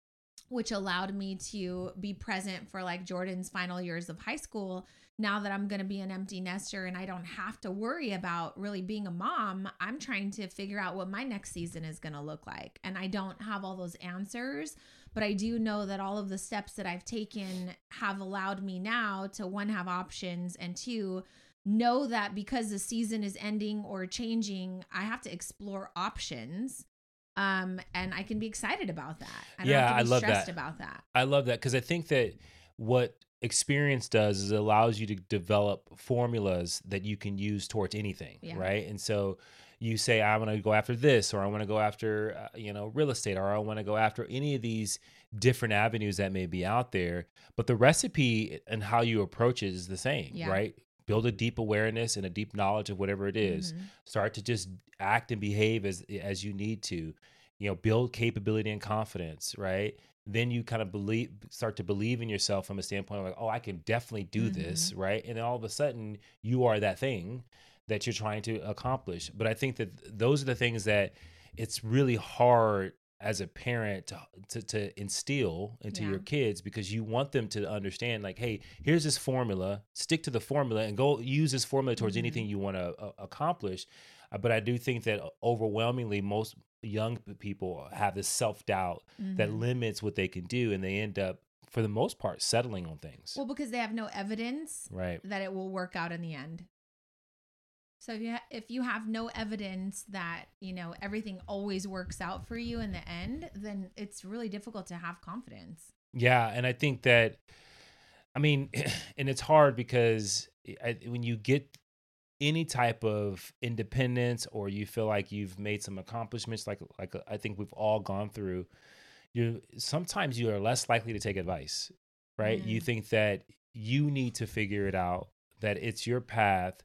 Speaker 1: which allowed me to be present for like Jordan's final years of high school. Now that I'm going to be an empty nester and I don't have to worry about really being a mom, I'm trying to figure out what my next season is going to look like. And I don't have all those answers, but I do know that all of the steps that I've taken have allowed me now to one, have options, and two, know that because the season is ending or changing, I have to explore options. Um, and I can be excited about that. I
Speaker 3: Yeah, I love
Speaker 1: stressed
Speaker 3: that.
Speaker 1: about that.
Speaker 3: I love that because I think that what experience does is it allows you to develop formulas that you can use towards anything,
Speaker 1: Yeah.
Speaker 3: right? And so you say, I want to go after this, or I want to go after, uh, you know, real estate, or I want to go after any of these different avenues that may be out there. But the recipe and how you approach it is the same,
Speaker 1: Yeah.
Speaker 3: right? Build a deep awareness and a deep knowledge of whatever it is.
Speaker 1: Mhm.
Speaker 3: Start to just act and behave as as you need to. You know, build capability and confidence, right? Then you kind of believe, start to believe in yourself from a standpoint of like, oh, I can definitely do this, right? And then all of a sudden, you are that thing that you're trying to accomplish. But I think that those are the things that it's really hard as a parent to to, to instill into
Speaker 1: Yeah.
Speaker 3: your kids because you want them to understand like hey here's this formula stick to the formula and go use this formula towards
Speaker 1: Mhm.
Speaker 3: anything you want to uh, accomplish Uh, but i do think that overwhelmingly most young people have this self-doubt that
Speaker 1: Mhm.
Speaker 3: limits what they can do and they end up for the most part settling on things
Speaker 1: Well, because they have no evidence
Speaker 3: right
Speaker 1: that it will work out in the end. So if you ha- if you have no evidence that you know everything always works out for you in the end, then it's really difficult to have confidence.
Speaker 3: Yeah, and I think that, I mean, *clears throat* and it's hard because I, when you get any type of independence or you feel like you've made some accomplishments, like like I think we've all gone through, you sometimes you are less likely to take advice, right? You
Speaker 1: Mm.
Speaker 3: think that you need to figure it out, that it's your path,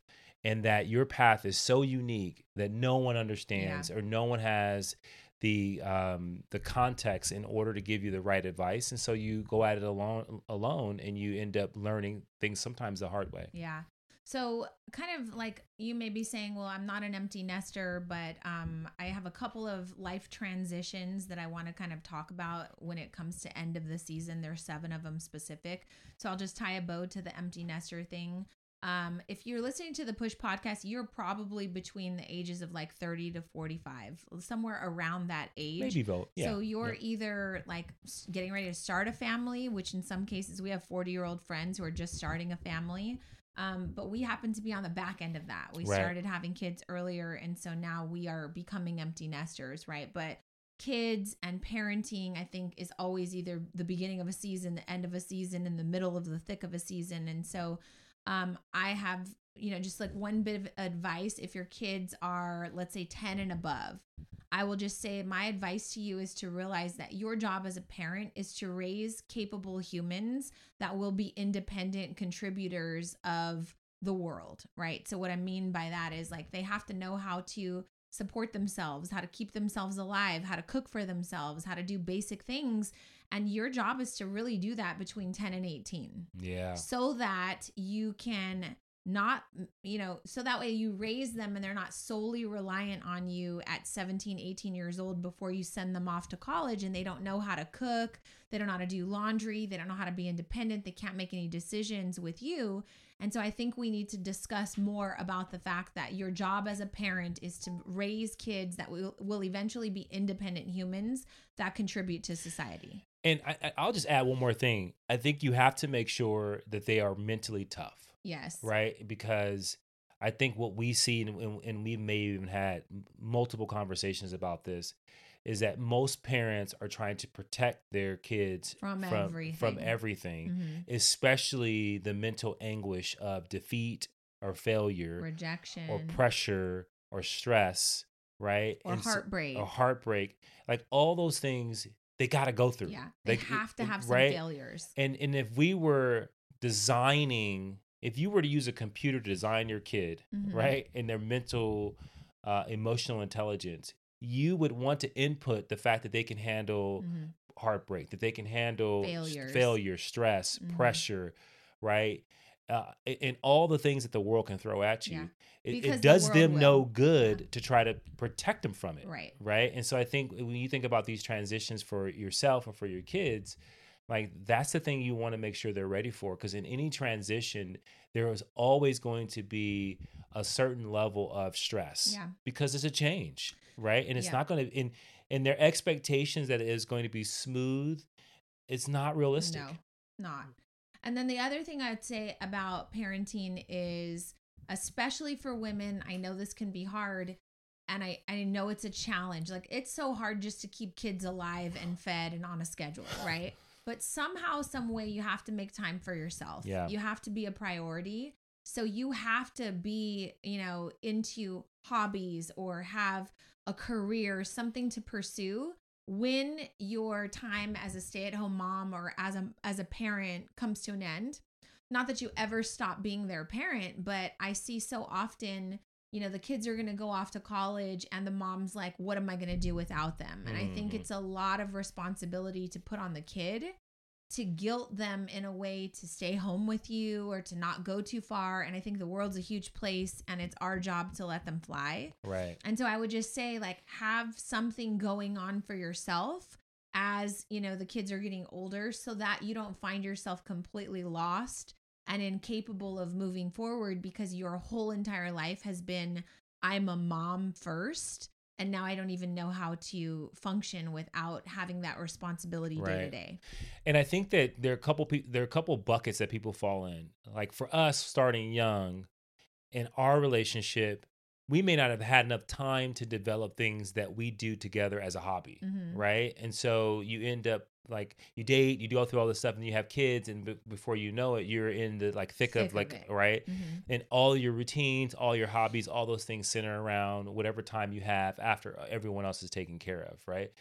Speaker 3: and that your path is so unique that no one understands or no one has the um the context in order to give you the right advice and so you go at it alone alone and you end up learning things sometimes the hard way
Speaker 1: Yeah. So kind of like you may be saying, well, I'm not an empty nester, but um, I have a couple of life transitions that I want to kind of talk about when it comes to end of the season. There's seven of them specific. So I'll just tie a bow to the empty nester thing. Um, if you're listening to the Push podcast, you're probably between the ages of like 30 to 45, somewhere around that age.
Speaker 3: maybe vote yeah
Speaker 1: So you're
Speaker 3: yeah.
Speaker 1: either like getting ready to start a family, which in some cases we have 40 year old friends who are just starting a family. Um, but we happen to be on the back end of that. We
Speaker 3: Right.
Speaker 1: started having kids earlier. And so now we are becoming empty nesters, right? But kids and parenting, I think, is always either the beginning of a season, the end of a season, in the middle of the thick of a season. And so um, I have, you know, just like one bit of advice if your kids are, let's say, 10 and above, I will just say my advice to you is to realize that your job as a parent is to raise capable humans that will be independent contributors of the world, right? So, what I mean by that is like they have to know how to support themselves, how to keep themselves alive, how to cook for themselves, how to do basic things. And your job is to really do that between 10 and 18
Speaker 3: yeah.
Speaker 1: So that you can not you know so that way you raise them and they're not solely reliant on you at 17 18 years old before you send them off to college and they don't know how to cook they don't know how to do laundry they don't know how to be independent they can't make any decisions with you and so i think we need to discuss more about the fact that your job as a parent is to raise kids that will, will eventually be independent humans that contribute to society.
Speaker 3: And I, i'll just add one more thing. I think you have to make sure that they are mentally tough
Speaker 1: yes.
Speaker 3: right? Because I think what we see, and, and, and we may have even had multiple conversations about this, is that most parents are trying to protect their kids
Speaker 1: From
Speaker 3: from
Speaker 1: everything.
Speaker 3: everything,
Speaker 1: Mhm.
Speaker 3: especially the mental anguish of defeat or failure
Speaker 1: rejection
Speaker 3: or pressure or stress, right?
Speaker 1: or
Speaker 3: And so-
Speaker 1: heartbreak
Speaker 3: or heartbreak, like all those things they got to go through.
Speaker 1: Yeah, they have to have some
Speaker 3: right?
Speaker 1: failures.
Speaker 3: And and if we were designing, if you were to use a computer to design your kid,
Speaker 1: Mhm.
Speaker 3: right, and their mental, uh, emotional intelligence, you would want to input the fact that they can handle
Speaker 1: Mhm.
Speaker 3: heartbreak, that they can handle
Speaker 1: Failures.
Speaker 3: failure, stress,
Speaker 1: Mhm.
Speaker 3: pressure, right, uh, and all the things that the world can throw at you.
Speaker 1: Yeah.
Speaker 3: It, it does
Speaker 1: world
Speaker 3: them no good
Speaker 1: Yeah.
Speaker 3: to try to protect them from it
Speaker 1: Right.
Speaker 3: right? And so I think when you think about these transitions for yourself or for your kids, like that's the thing you want to make sure they're ready for because in any transition there is always going to be a certain level of stress
Speaker 1: Yeah.
Speaker 3: because it's a change, right? And it's
Speaker 1: Yeah.
Speaker 3: not going to in in their expectations that it is going to be smooth, it's not realistic.
Speaker 1: No, not. And then the other thing I'd say about parenting is especially for women. I know this can be hard and I, I know it's a challenge. Like it's so hard just to keep kids alive and fed and on a schedule, right? But somehow, some way, you have to make time for yourself.
Speaker 3: Yeah.
Speaker 1: You have to be a priority. So you have to be, you know, into hobbies or have a career, something to pursue when your time as a stay-at-home mom or as a as a parent comes to an end. Not that you ever stop being their parent, but I see so often you know the kids are going to go off to college and the mom's like what am i going to do without them and i think
Speaker 3: Mhm.
Speaker 1: it's a lot of responsibility to put on the kid to guilt them in a way to stay home with you or to not go too far. And i think the world's a huge place and it's our job to let them fly.
Speaker 3: Right.
Speaker 1: and so I would just say like have something going on for yourself as, you know, the kids are getting older so that you don't find yourself completely lost and incapable of moving forward because your whole entire life has been I'm a mom first and now I don't even know how to function without having that responsibility day to day.
Speaker 3: And I think that there are a couple pe- there are a couple buckets that people fall in. Like for us starting young in our relationship, we may not have had enough time to develop things that we do together as a hobby,
Speaker 1: Mhm.
Speaker 3: right? And so you end up like you date, you go through all this stuff and you have kids and b- before you know it you're in the like thick,
Speaker 1: Thick
Speaker 3: of
Speaker 1: of
Speaker 3: like
Speaker 1: it.
Speaker 3: right?
Speaker 1: Mhm.
Speaker 3: and all your routines, all your hobbies, all those things center around whatever time you have after everyone else is taken care of, right?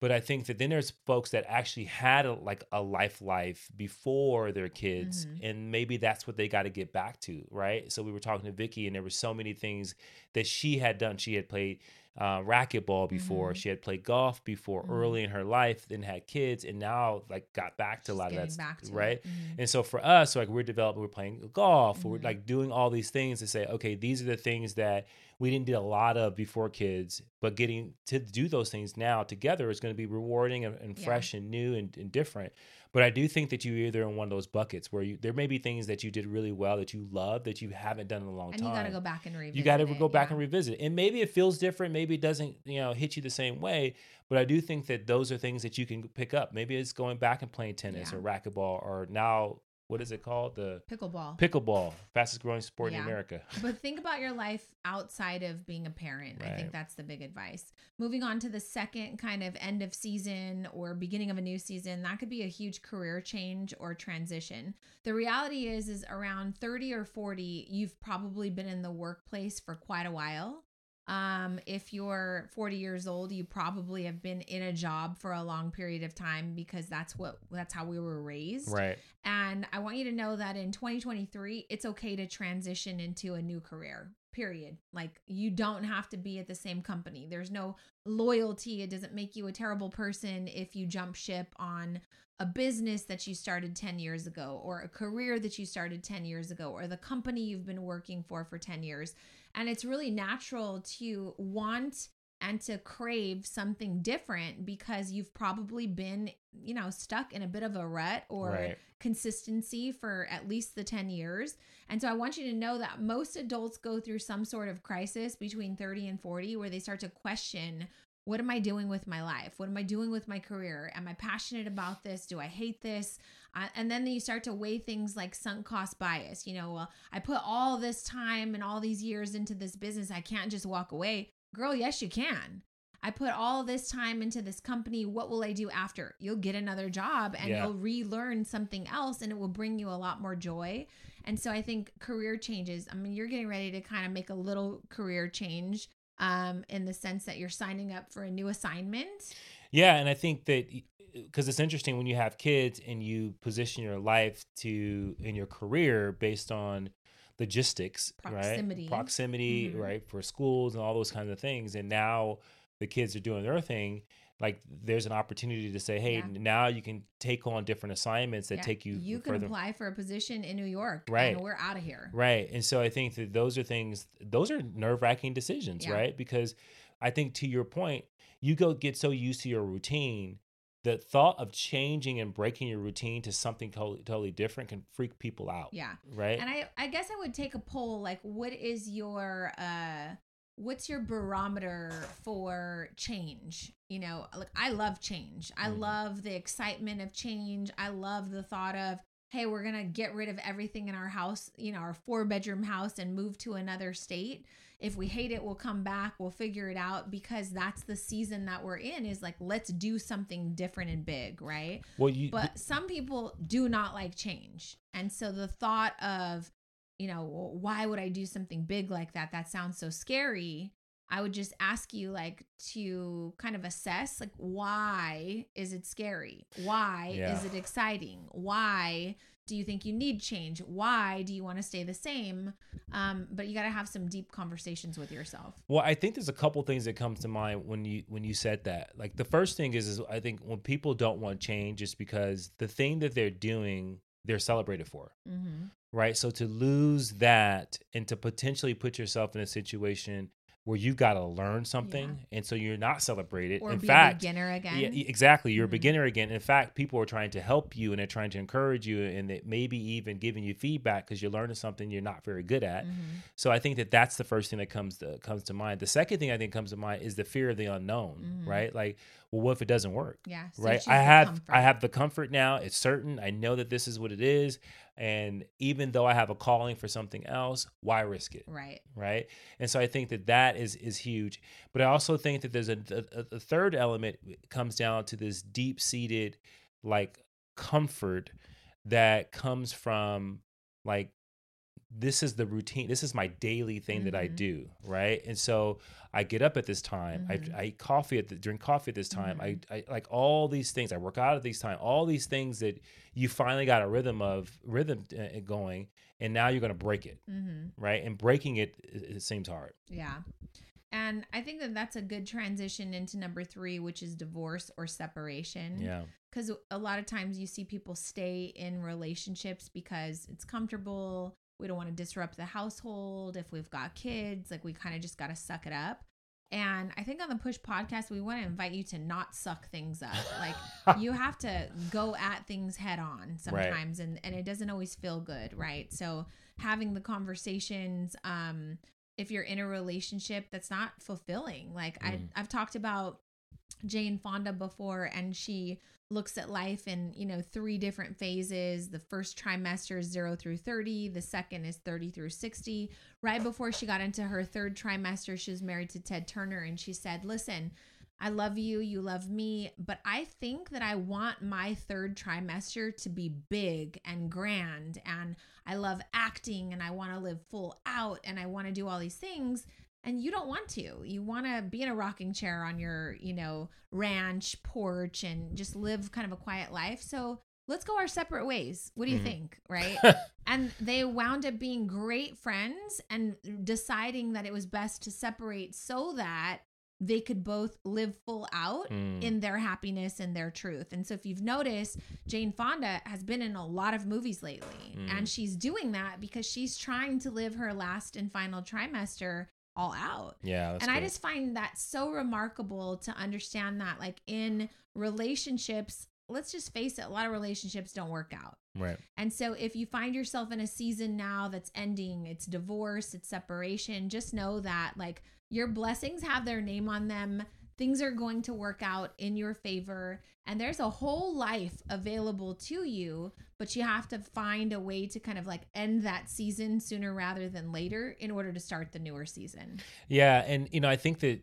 Speaker 3: But I think that then there's folks that actually had a, like a life life before their kids,
Speaker 1: Mhm.
Speaker 3: and maybe that's what they got to get back to, right? So we were talking to Vicky, and there were so many things that she had done. She had played uh, racquetball before,
Speaker 1: Mhm.
Speaker 3: she had played golf before
Speaker 1: Mhm.
Speaker 3: early in her life, then had kids, and now like got back to a lot of that,
Speaker 1: back
Speaker 3: right?
Speaker 1: Mhm.
Speaker 3: And so for us, like we're developing, we're playing golf, we're
Speaker 1: Mhm.
Speaker 3: like doing all these things to say, okay, these are the things that we didn't do a lot of before kids, but getting to do those things now together is going to be rewarding and, and
Speaker 1: Yeah.
Speaker 3: fresh and new and, and different. But I do think that you're either in one of those buckets where you there may be things that you did really well that you love that you haven't done in a long
Speaker 1: And
Speaker 3: time.
Speaker 1: you got to go back and revisit
Speaker 3: You got to go back
Speaker 1: yeah.
Speaker 3: and revisit, and maybe it feels different. Maybe it doesn't, you know, hit you the same way. But I do think that those are things that you can pick up. Maybe it's going back and playing tennis
Speaker 1: Yeah.
Speaker 3: or racquetball, or now what is it called? The
Speaker 1: Pickleball.
Speaker 3: pickleball, fastest growing sport in America. *laughs*
Speaker 1: but think about your life outside of being a parent. I think that's the big advice. Moving on to the second kind of end of season or beginning of a new season, that could be a huge career change or transition. The reality is is around 30 or 40, you've probably been in the workplace for quite a while. Um, if you're 40 years old, you probably have been in a job for a long period of time because that's what that's how we were raised.
Speaker 3: Right.
Speaker 1: And I want you to know that in 2023, it's okay to transition into a new career, period. Like, you don't have to be at the same company. There's no loyalty. It doesn't make you a terrible person if you jump ship on a business that you started 10 years ago, or a career that you started 10 years ago, or the company you've been working for for 10 years. And it's really natural to want and to crave something different because you've probably been, you know, stuck in a bit of a rut or
Speaker 3: Right.
Speaker 1: consistency for at least the 10 years. And so I want you to know that most adults go through some sort of crisis between 30 and 40 where they start to question what am I doing with my life? What am I doing with my career? Am I passionate about this? Do I hate this? Uh, and then you start to weigh things like sunk cost bias. You know, well, I put all this time and all these years into this business. I can't just walk away. Girl, yes, you can. I put all this time into this company. What will I do after? You'll get another job and
Speaker 3: Yeah.
Speaker 1: you'll relearn something else and it will bring you a lot more joy. And so I think career changes. I mean, you're getting ready to kind of make a little career change um, in the sense that you're signing up for a new assignment.
Speaker 3: Yeah, and I think that because it's interesting when you have kids and you position your life to in your career based on logistics,
Speaker 1: Proximity.
Speaker 3: right? Proximity,
Speaker 1: Mhm.
Speaker 3: right, for schools and all those kinds of things. And now the kids are doing their thing. Like there's an opportunity to say, hey,
Speaker 1: Yeah.
Speaker 3: now you can take on different assignments that
Speaker 1: Yeah,
Speaker 3: take you
Speaker 1: You can
Speaker 3: further.
Speaker 1: apply for a position in New York,
Speaker 3: Right.
Speaker 1: And we're out of here.
Speaker 3: Right. And so I think that those are things, those are nerve wracking decisions,
Speaker 1: Yeah.
Speaker 3: right? Because I think to your point, you go get so used to your routine. The thought of changing and breaking your routine to something totally, totally different can freak people out.
Speaker 1: Yeah.
Speaker 3: Right.
Speaker 1: And I, I guess I would take a poll like, what is your, uh, what's your barometer for change? You know, like I love change. I
Speaker 3: Mhm.
Speaker 1: love the excitement of change. I love the thought of, hey, we're going to get rid of everything in our house, you know, our four bedroom house and move to another state. If we hate it, we'll come back, we'll figure it out because that's the season that we're in is like, let's do something different and big, right?
Speaker 3: Well, you
Speaker 1: But some people do not like change. And so the thought of, you know, why would I do something big like that? That sounds so scary. I would just ask you like to kind of assess like why is it scary? Why
Speaker 3: Yeah.
Speaker 1: is it exciting? Why do you think you need change? Why do you want to stay the same? Um, but you got to have some deep conversations with yourself.
Speaker 3: Well, I think there's a couple things that comes to mind when you when you said that. Like the first thing is, is I think when people don't want change, it's because the thing that they're doing, they're celebrated for,
Speaker 1: Mm-hmm.
Speaker 3: right? So to lose that and to potentially put yourself in a situation where you've got to learn something, and so you're not celebrated.
Speaker 1: Or
Speaker 3: in
Speaker 1: be
Speaker 3: fact,
Speaker 1: a beginner again.
Speaker 3: Yeah, exactly. You're a
Speaker 1: Mhm.
Speaker 3: beginner again. In fact, people are trying to help you and they're trying to encourage you and they maybe even giving you feedback because you're learning something you're not very good at.
Speaker 1: Mhm.
Speaker 3: So I think that that's the first thing that comes to comes to mind. The second thing I think comes to mind is the fear of the unknown,
Speaker 1: Mhm.
Speaker 3: right? Like, well, what if it doesn't work?
Speaker 1: Yeah. so
Speaker 3: right? I have
Speaker 1: comfort.
Speaker 3: I have the comfort now. It's certain. I know that this is what it is, and even though I have a calling for something else, why risk it?
Speaker 1: Right.
Speaker 3: right and so i think that that is is huge but i also think that there's a, a, a third element comes down to this deep seated like comfort that comes from like this is the routine this is my daily thing that i
Speaker 1: Mhm.
Speaker 3: do right and so i get up at this time
Speaker 1: Mhm.
Speaker 3: I, I eat coffee at the drink coffee at this time I, I like all these things i work out at these time all these things that you finally got a rhythm of rhythm uh, going and now you're going to break it
Speaker 1: Mm-hmm.
Speaker 3: right? And breaking it, it, it seems hard.
Speaker 1: Yeah. And I think that that's a good transition into number three, which is divorce or separation.
Speaker 3: Yeah,
Speaker 1: Because a lot of times you see people stay in relationships because it's comfortable. We don't want to disrupt the household. If we've got kids, like we kind of just got to suck it up. And I think on the Push podcast, we want to invite you to not suck things up. Like *laughs* you have to go at things head on sometimes and, and it doesn't always feel good, right? So having the conversations, um, if you're in a relationship that's not fulfilling, like I,
Speaker 3: Mm.
Speaker 1: I've talked about Jane Fonda before, and she looks at life in you know three different phases. The first trimester is zero through thirty. The second is thirty through sixty. Right before she got into her third trimester, she was married to Ted Turner, and she said, "Listen." I love you, you love me, but I think that I want my third trimester to be big and grand. And I love acting and I want to live full out and I want to do all these things and you don't want to you want to be in a rocking chair on your you know ranch porch and just live kind of a quiet life so let's go our separate ways what do you
Speaker 3: Mhm.
Speaker 1: think *laughs* right and they wound up being great friends and deciding that it was best to separate so that they could both live full out
Speaker 3: Mm.
Speaker 1: in their happiness and their truth. And so if you've noticed, Jane Fonda has been in a lot of movies lately.
Speaker 3: Mm.
Speaker 1: And she's doing that because she's trying to live her last and final trimester all out.
Speaker 3: yeah.
Speaker 1: And I just find that so remarkable to understand that like in relationships, let's just face it, a lot of relationships don't work out.
Speaker 3: right.
Speaker 1: And so if you find yourself in a season now that's ending, it's divorce, it's separation, just know that like your blessings have their name on them. Things are going to work out in your favor. And there's a whole life available to you, but you have to find a way to kind of like end that season sooner rather than later in order to start the newer season.
Speaker 3: Yeah, and you know, I think that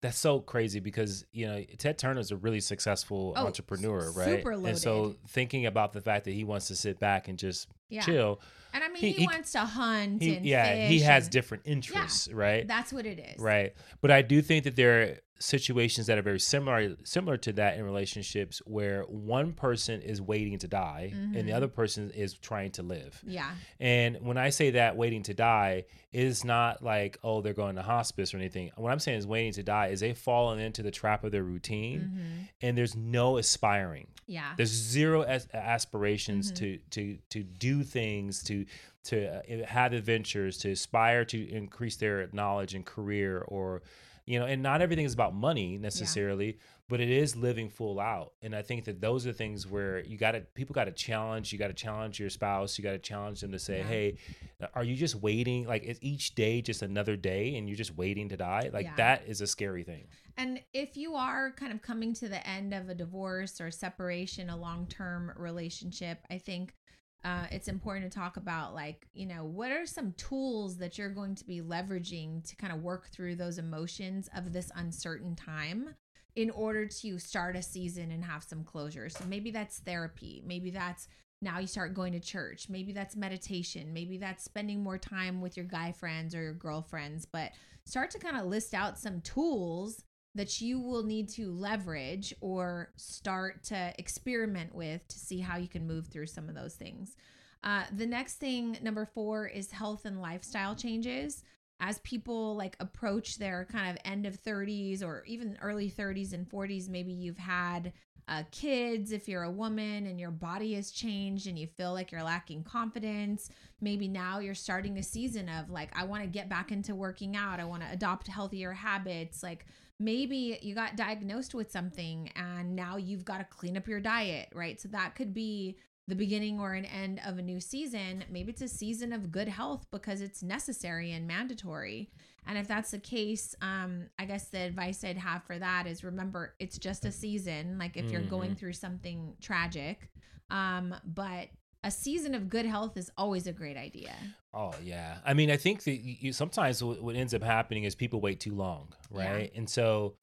Speaker 3: that's so crazy because you know Ted Turner's a really successful
Speaker 1: Oh,
Speaker 3: entrepreneur, right?
Speaker 1: super
Speaker 3: And so thinking about the fact that he wants to sit back and just
Speaker 1: Yeah.
Speaker 3: chill,
Speaker 1: And I mean,
Speaker 3: He-
Speaker 1: he, wants to hunt
Speaker 3: he
Speaker 1: and
Speaker 3: yeah, he has
Speaker 1: and
Speaker 3: different interests, right?
Speaker 1: That's what it is.
Speaker 3: Right. But I do think that there are situations that are very similar similar to that in relationships where one person is waiting to die and the
Speaker 1: Mhm.
Speaker 3: other person is trying to live.
Speaker 1: Yeah.
Speaker 3: And when I say that waiting to die, is not like, oh, they're going to hospice or anything. What I'm saying is waiting to die is they've fallen into the trap of their routine
Speaker 1: Mhm.
Speaker 3: and there's no aspiring.
Speaker 1: Yeah.
Speaker 3: There's zero as- aspirations
Speaker 1: Mhm.
Speaker 3: to to to do things, to to uh, have adventures, to aspire to increase their knowledge and career, or you know, and not everything is about money necessarily, but it is living full out. And I think that those are things where you got to people got to challenge. You got to challenge your spouse. You got to challenge them to say,
Speaker 1: Yeah.
Speaker 3: hey, are you just waiting? Like is each day just another day, and you're just waiting to die? Like
Speaker 1: Yeah.
Speaker 3: that is a scary thing.
Speaker 1: And if you are kind of coming to the end of a divorce or separation, a long term relationship, I think uh, it's important to talk about like you know what are some tools that you're going to be leveraging to kind of work through those emotions of this uncertain time in order to start a season and have some closure so maybe that's therapy maybe that's now you start going to church maybe that's meditation maybe that's spending more time with your guy friends or your girlfriends but start to kind of list out some tools that you will need to leverage or start to experiment with to see how you can move through some of those things. Uh, the next thing, number four, is health and lifestyle changes. As people like approach their kind of end of 30s or even early 30s and 40s, maybe you've had uh, kids if you're a woman and your body has changed and you feel like you're lacking confidence. Maybe now you're starting a season of like, I want to get back into working out, I want to adopt healthier habits. Like, maybe you got diagnosed with something and now you've got to clean up your diet, right? So that could be the beginning or an end of a new season. Maybe it's a season of good health because it's necessary and mandatory. And if that's the case, um, I guess the advice I'd have for that is remember it's just a season. Like if you're going
Speaker 3: Mm-hmm.
Speaker 1: through something tragic, um, but a season of good health is always a great idea.
Speaker 3: Oh yeah. I mean, I think that you, sometimes what, ends up happening is people wait too long,
Speaker 1: Yeah.
Speaker 3: right? And so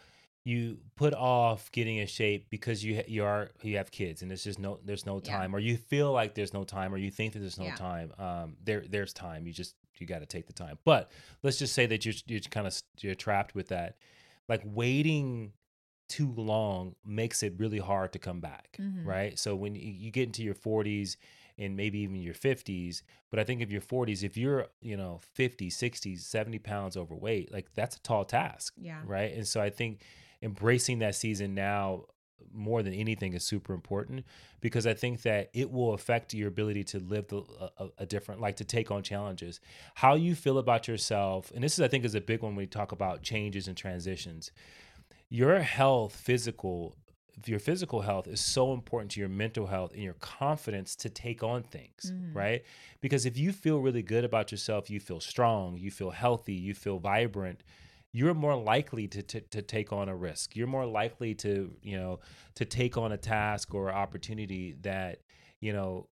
Speaker 3: you put off getting in shape because you you are you have kids and there's just no there's no
Speaker 1: Yeah.
Speaker 3: time or you feel like there's no time or you think that there's no
Speaker 1: Yeah.
Speaker 3: time. Um there there's time. You just you got to take the time. But let's just say that you're you're kind of you're trapped with that. Like waiting too long makes it really hard to come back,
Speaker 1: Mhm.
Speaker 3: right? So when you, you get into your 40s and maybe even your 50s, but I think if you're 40s, if you're, you know, 50, 60, 70 pounds overweight, like that's a tall task,
Speaker 1: Yeah.
Speaker 3: right? And so I think embracing that season now more than anything is super important because I think that it will affect your ability to live the, a, a different, like to take on challenges. How you feel about yourself, and this is, I think, is a big one when we talk about changes and transitions. Your health, physical, your physical health is so important to your mental health and your confidence to take on things,
Speaker 1: Mhm.
Speaker 3: right? Because if you feel really good about yourself, you feel strong, you feel healthy, you feel vibrant, you're more likely to, to, to take on a risk. You're more likely to, you know, to take on a task or opportunity that, you know,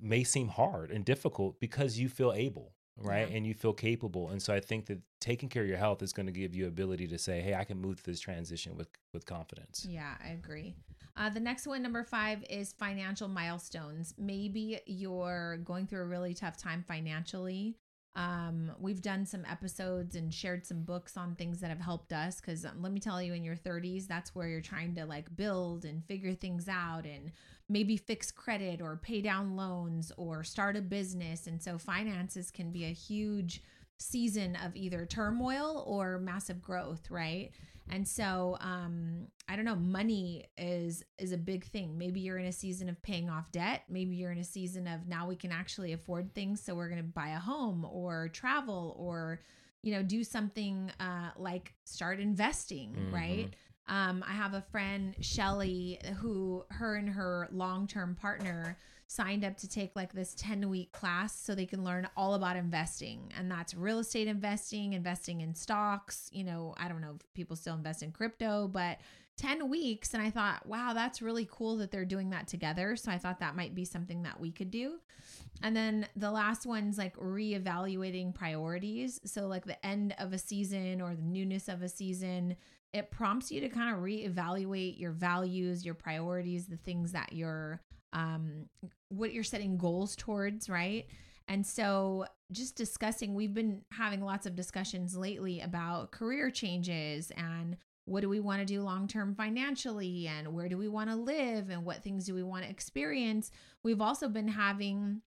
Speaker 3: may seem hard and difficult because you feel able, right?
Speaker 1: Yeah.
Speaker 3: And you feel capable. And so I think that taking care of your health is going to give you ability to say, hey, I can move through this transition with with confidence.
Speaker 1: Yeah, I agree. Uh, the next one, number five, is financial milestones. Maybe you're going through a really tough time financially. Um, we've done some episodes and shared some books on things that have helped us. Because um, let me tell you, in your 30s, that's where you're trying to like build and figure things out and maybe fix credit or pay down loans or start a business. And so finances can be a huge season of either turmoil or massive growth, right? And so um I don't know, money is is a big thing. Maybe you're in a season of paying off debt, maybe you're in a season of now we can actually afford things so we're going to buy a home or travel or you know, do something uh like start investing,
Speaker 3: Mhm.
Speaker 1: right? Um, I have a friend, Shelly, who her and her long term partner signed up to take like this 10 week class so they can learn all about investing. And that's real estate investing, investing in stocks. You know, I don't know if people still invest in crypto, but 10 weeks. And I thought, wow, that's really cool that they're doing that together. So I thought that might be something that we could do. And then the last one's like reevaluating priorities. So, like the end of a season or the newness of a season, it prompts you to kind of reevaluate your values, your priorities, the things that you're, um, what you're setting goals towards, right? And so, just discussing, we've been having lots of discussions lately about career changes and what do we want to do long term financially and where do we want to live and what things do we want to experience. We've also been having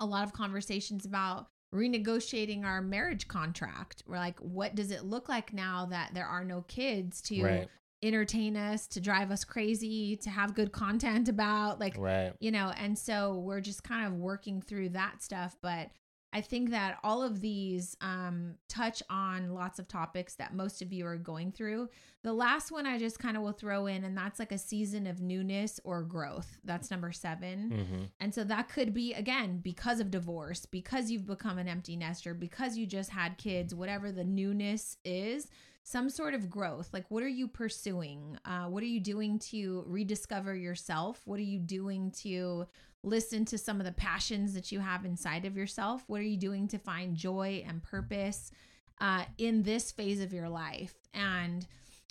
Speaker 1: a lot of conversations about renegotiating our marriage contract. We're like, what does it look like now that there are no kids to
Speaker 3: Right.
Speaker 1: entertain us, to drive us crazy, to have good content about? Like,
Speaker 3: Right.
Speaker 1: you know, and so we're just kind of working through that stuff. But I think that all of these um, touch on lots of topics that most of you are going through. The last one I just kind of will throw in, and that's like a season of newness or growth. That's number 7
Speaker 3: hmm
Speaker 1: and so that could be, again, because of divorce, because you've become an empty nester, because you just had kids, whatever the newness is, some sort of growth. Like, what are you pursuing? Uh, what are you doing to rediscover yourself? What are you doing to listen to some of the passions that you have inside of yourself. What are you doing to find joy and purpose uh, in this phase of your life? And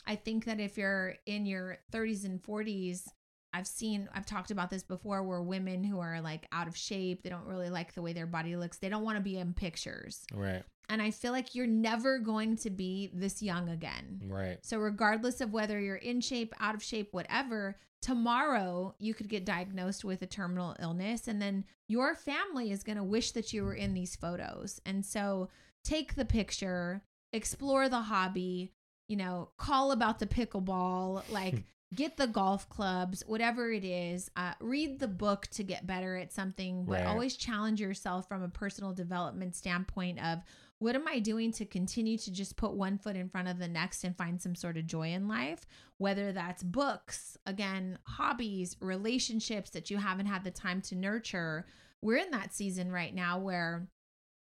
Speaker 1: I think that if you're in your 30s and 40s, I've seen, I've talked about this before where women who are like out of shape, they don't really like the way their body looks, they don't want to be in pictures.
Speaker 3: Right.
Speaker 1: And I feel like you're never going to be this young again.
Speaker 3: Right.
Speaker 1: So, regardless of whether you're in shape, out of shape, whatever, tomorrow you could get diagnosed with a terminal illness. And then your family is going to wish that you were in these photos. And so, take the picture, explore the hobby, you know, call about the pickleball, *laughs* like get the golf clubs, whatever it is. Uh, read the book to get better at something, but
Speaker 3: Right.
Speaker 1: always challenge yourself from a personal development standpoint of what am I doing to continue to just put one foot in front of the next and find some sort of joy in life? Whether that's books, again, hobbies, relationships that you haven't had the time to nurture. We're in that season right now where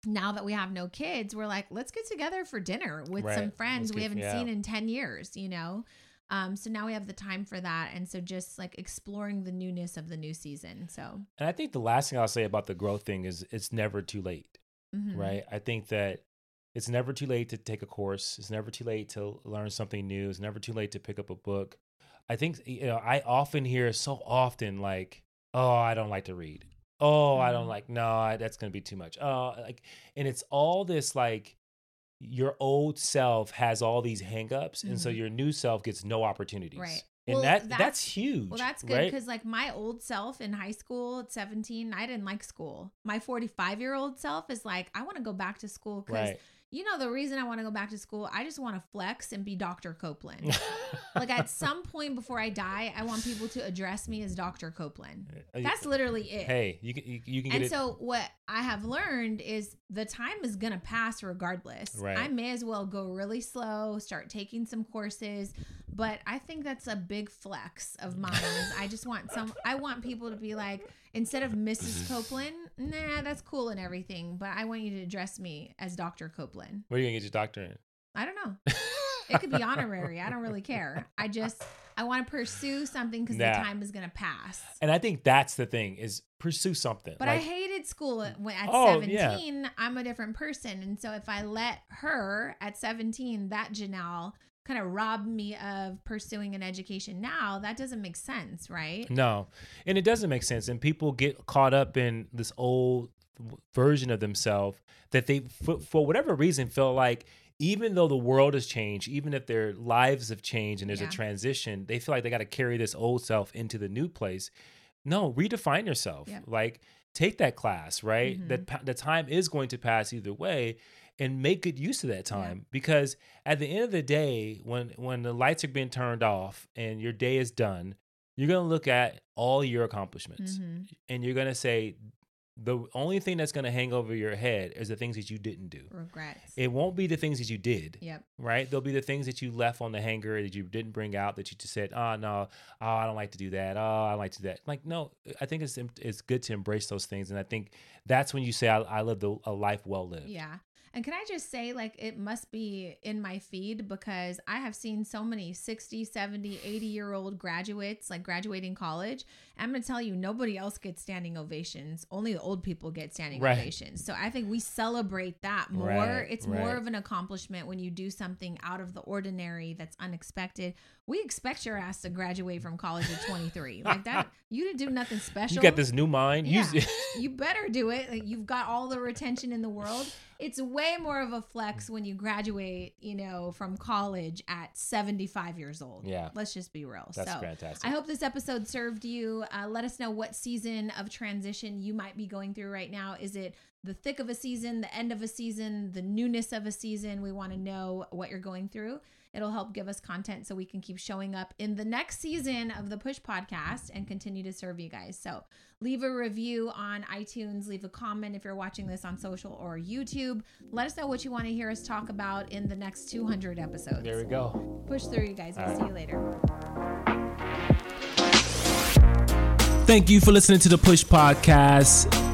Speaker 1: now that we have no kids, we're like, let's get together for dinner with some friends we haven't
Speaker 3: yeah.
Speaker 1: seen in 10 years, you know? Um, so now we have the time for that. And so just like exploring the newness of the new season. So,
Speaker 3: And I think the last thing I'll say about the growth thing is it's never too late.
Speaker 1: Mhm.
Speaker 3: right? I think that it's never too late to take a course. It's never too late to learn something new. It's never too late to pick up a book. I think you know I often hear so often like, "Oh, I don't like to read. Oh, I don't
Speaker 1: Mhm.
Speaker 3: like. No, I, that's going to be too much. Oh, like, and it's all this like." Your old self has all these hangups, and so
Speaker 1: Mhm.
Speaker 3: your new self gets no opportunities.
Speaker 1: Right.
Speaker 3: And
Speaker 1: Well,
Speaker 3: that that's,
Speaker 1: that's-
Speaker 3: huge.
Speaker 1: Well, that's good
Speaker 3: right?
Speaker 1: because, like, my old self in high school at 17, I didn't like school. My 45 year old self is like, I want to go back to school because,
Speaker 3: Right.
Speaker 1: you know, the reason I want to go back to school, I just want to flex and be Dr. Copeland. *laughs* like, at some point before I die, I want people to address me as Dr. Copeland. Uh, that's literally it.
Speaker 3: hey, you can you, you can get
Speaker 1: And
Speaker 3: it.
Speaker 1: so what I have learned is the time is gonna pass regardless.
Speaker 3: Right.
Speaker 1: I may as well go really slow, start taking some courses, but I think that's a big flex of mine. I just want some. I want people to be like, instead of Mrs. Copeland, nah, that's cool and everything, but I want you to address me as Dr. Copeland.
Speaker 3: Where are you gonna get your doctorate?
Speaker 1: I don't know. *laughs* It could be honorary. I don't really care. I just I want to pursue something because
Speaker 3: Nah.
Speaker 1: the time is gonna pass.
Speaker 3: And I think that's the thing is pursue something.
Speaker 1: But I hated school at, at
Speaker 3: Oh,
Speaker 1: 17.
Speaker 3: yeah.
Speaker 1: I'm a different person. And so if I let her at 17, that Janelle, kind of rob me of pursuing an education now, that doesn't make sense, right?
Speaker 3: No, and it doesn't make sense. And people get caught up in this old version of themselves that they, for, for whatever reason, feel like even though the world has changed, even if their lives have changed and there's
Speaker 1: Yeah.
Speaker 3: a transition, they feel like they got to carry this old self into the new place. No, redefine yourself.
Speaker 1: Yep.
Speaker 3: Like take that class, right?
Speaker 1: Mhm.
Speaker 3: That the time is going to pass either way. And make good use of that time because at the end of the day, when when the lights are being turned off and your day is done, you're gonna look at all your accomplishments
Speaker 1: Mhm.
Speaker 3: and you're gonna say the only thing that's gonna hang over your head is the things that you didn't do.
Speaker 1: Regrets.
Speaker 3: It won't be the things that you did,
Speaker 1: yep.
Speaker 3: right? There'll be the things that you left on the hanger that you didn't bring out that you just said, "Oh no, oh I don't like to do that. Oh I like to do that." Like no, I think it's it's good to embrace those things, and I think that's when you say I, I lived a, a life well lived.
Speaker 1: Yeah. And can I just say, like, it must be in my feed because I have seen so many 60, 70, 80 year old graduates, like graduating college. I'm going to tell you, nobody else gets standing ovations. Only the old people get standing
Speaker 3: Right.
Speaker 1: ovations. So I think we celebrate that more.
Speaker 3: Right,
Speaker 1: it's more of an accomplishment when you do something out of the ordinary that's unexpected. We expect your ass to graduate from college at 23. *laughs* like that, you didn't do nothing special
Speaker 3: You got this new mind.
Speaker 1: yeah, *laughs* you better do it. Like you've got all the retention in the world. It's way more of a flex when you graduate, you know, from college at 75 years old.
Speaker 3: Yeah.
Speaker 1: Let's just be real.
Speaker 3: That's
Speaker 1: so
Speaker 3: fantastic.
Speaker 1: I hope this episode served you. Uh, let us know what season of transition you might be going through right now. Is it the thick of a season, the end of a season, the newness of a season? We want to know what you're going through. It'll help give us content so we can keep showing up in the next season of the Push Podcast and continue to serve you guys. So leave a review on iTunes, leave a comment if you're watching this on social or YouTube. Let us know what you want to hear us talk about in the next 200 episodes.
Speaker 3: there we go.
Speaker 1: Push through, you guys. We'll
Speaker 3: All
Speaker 1: see you later.
Speaker 2: Thank you for listening to the Push Podcast.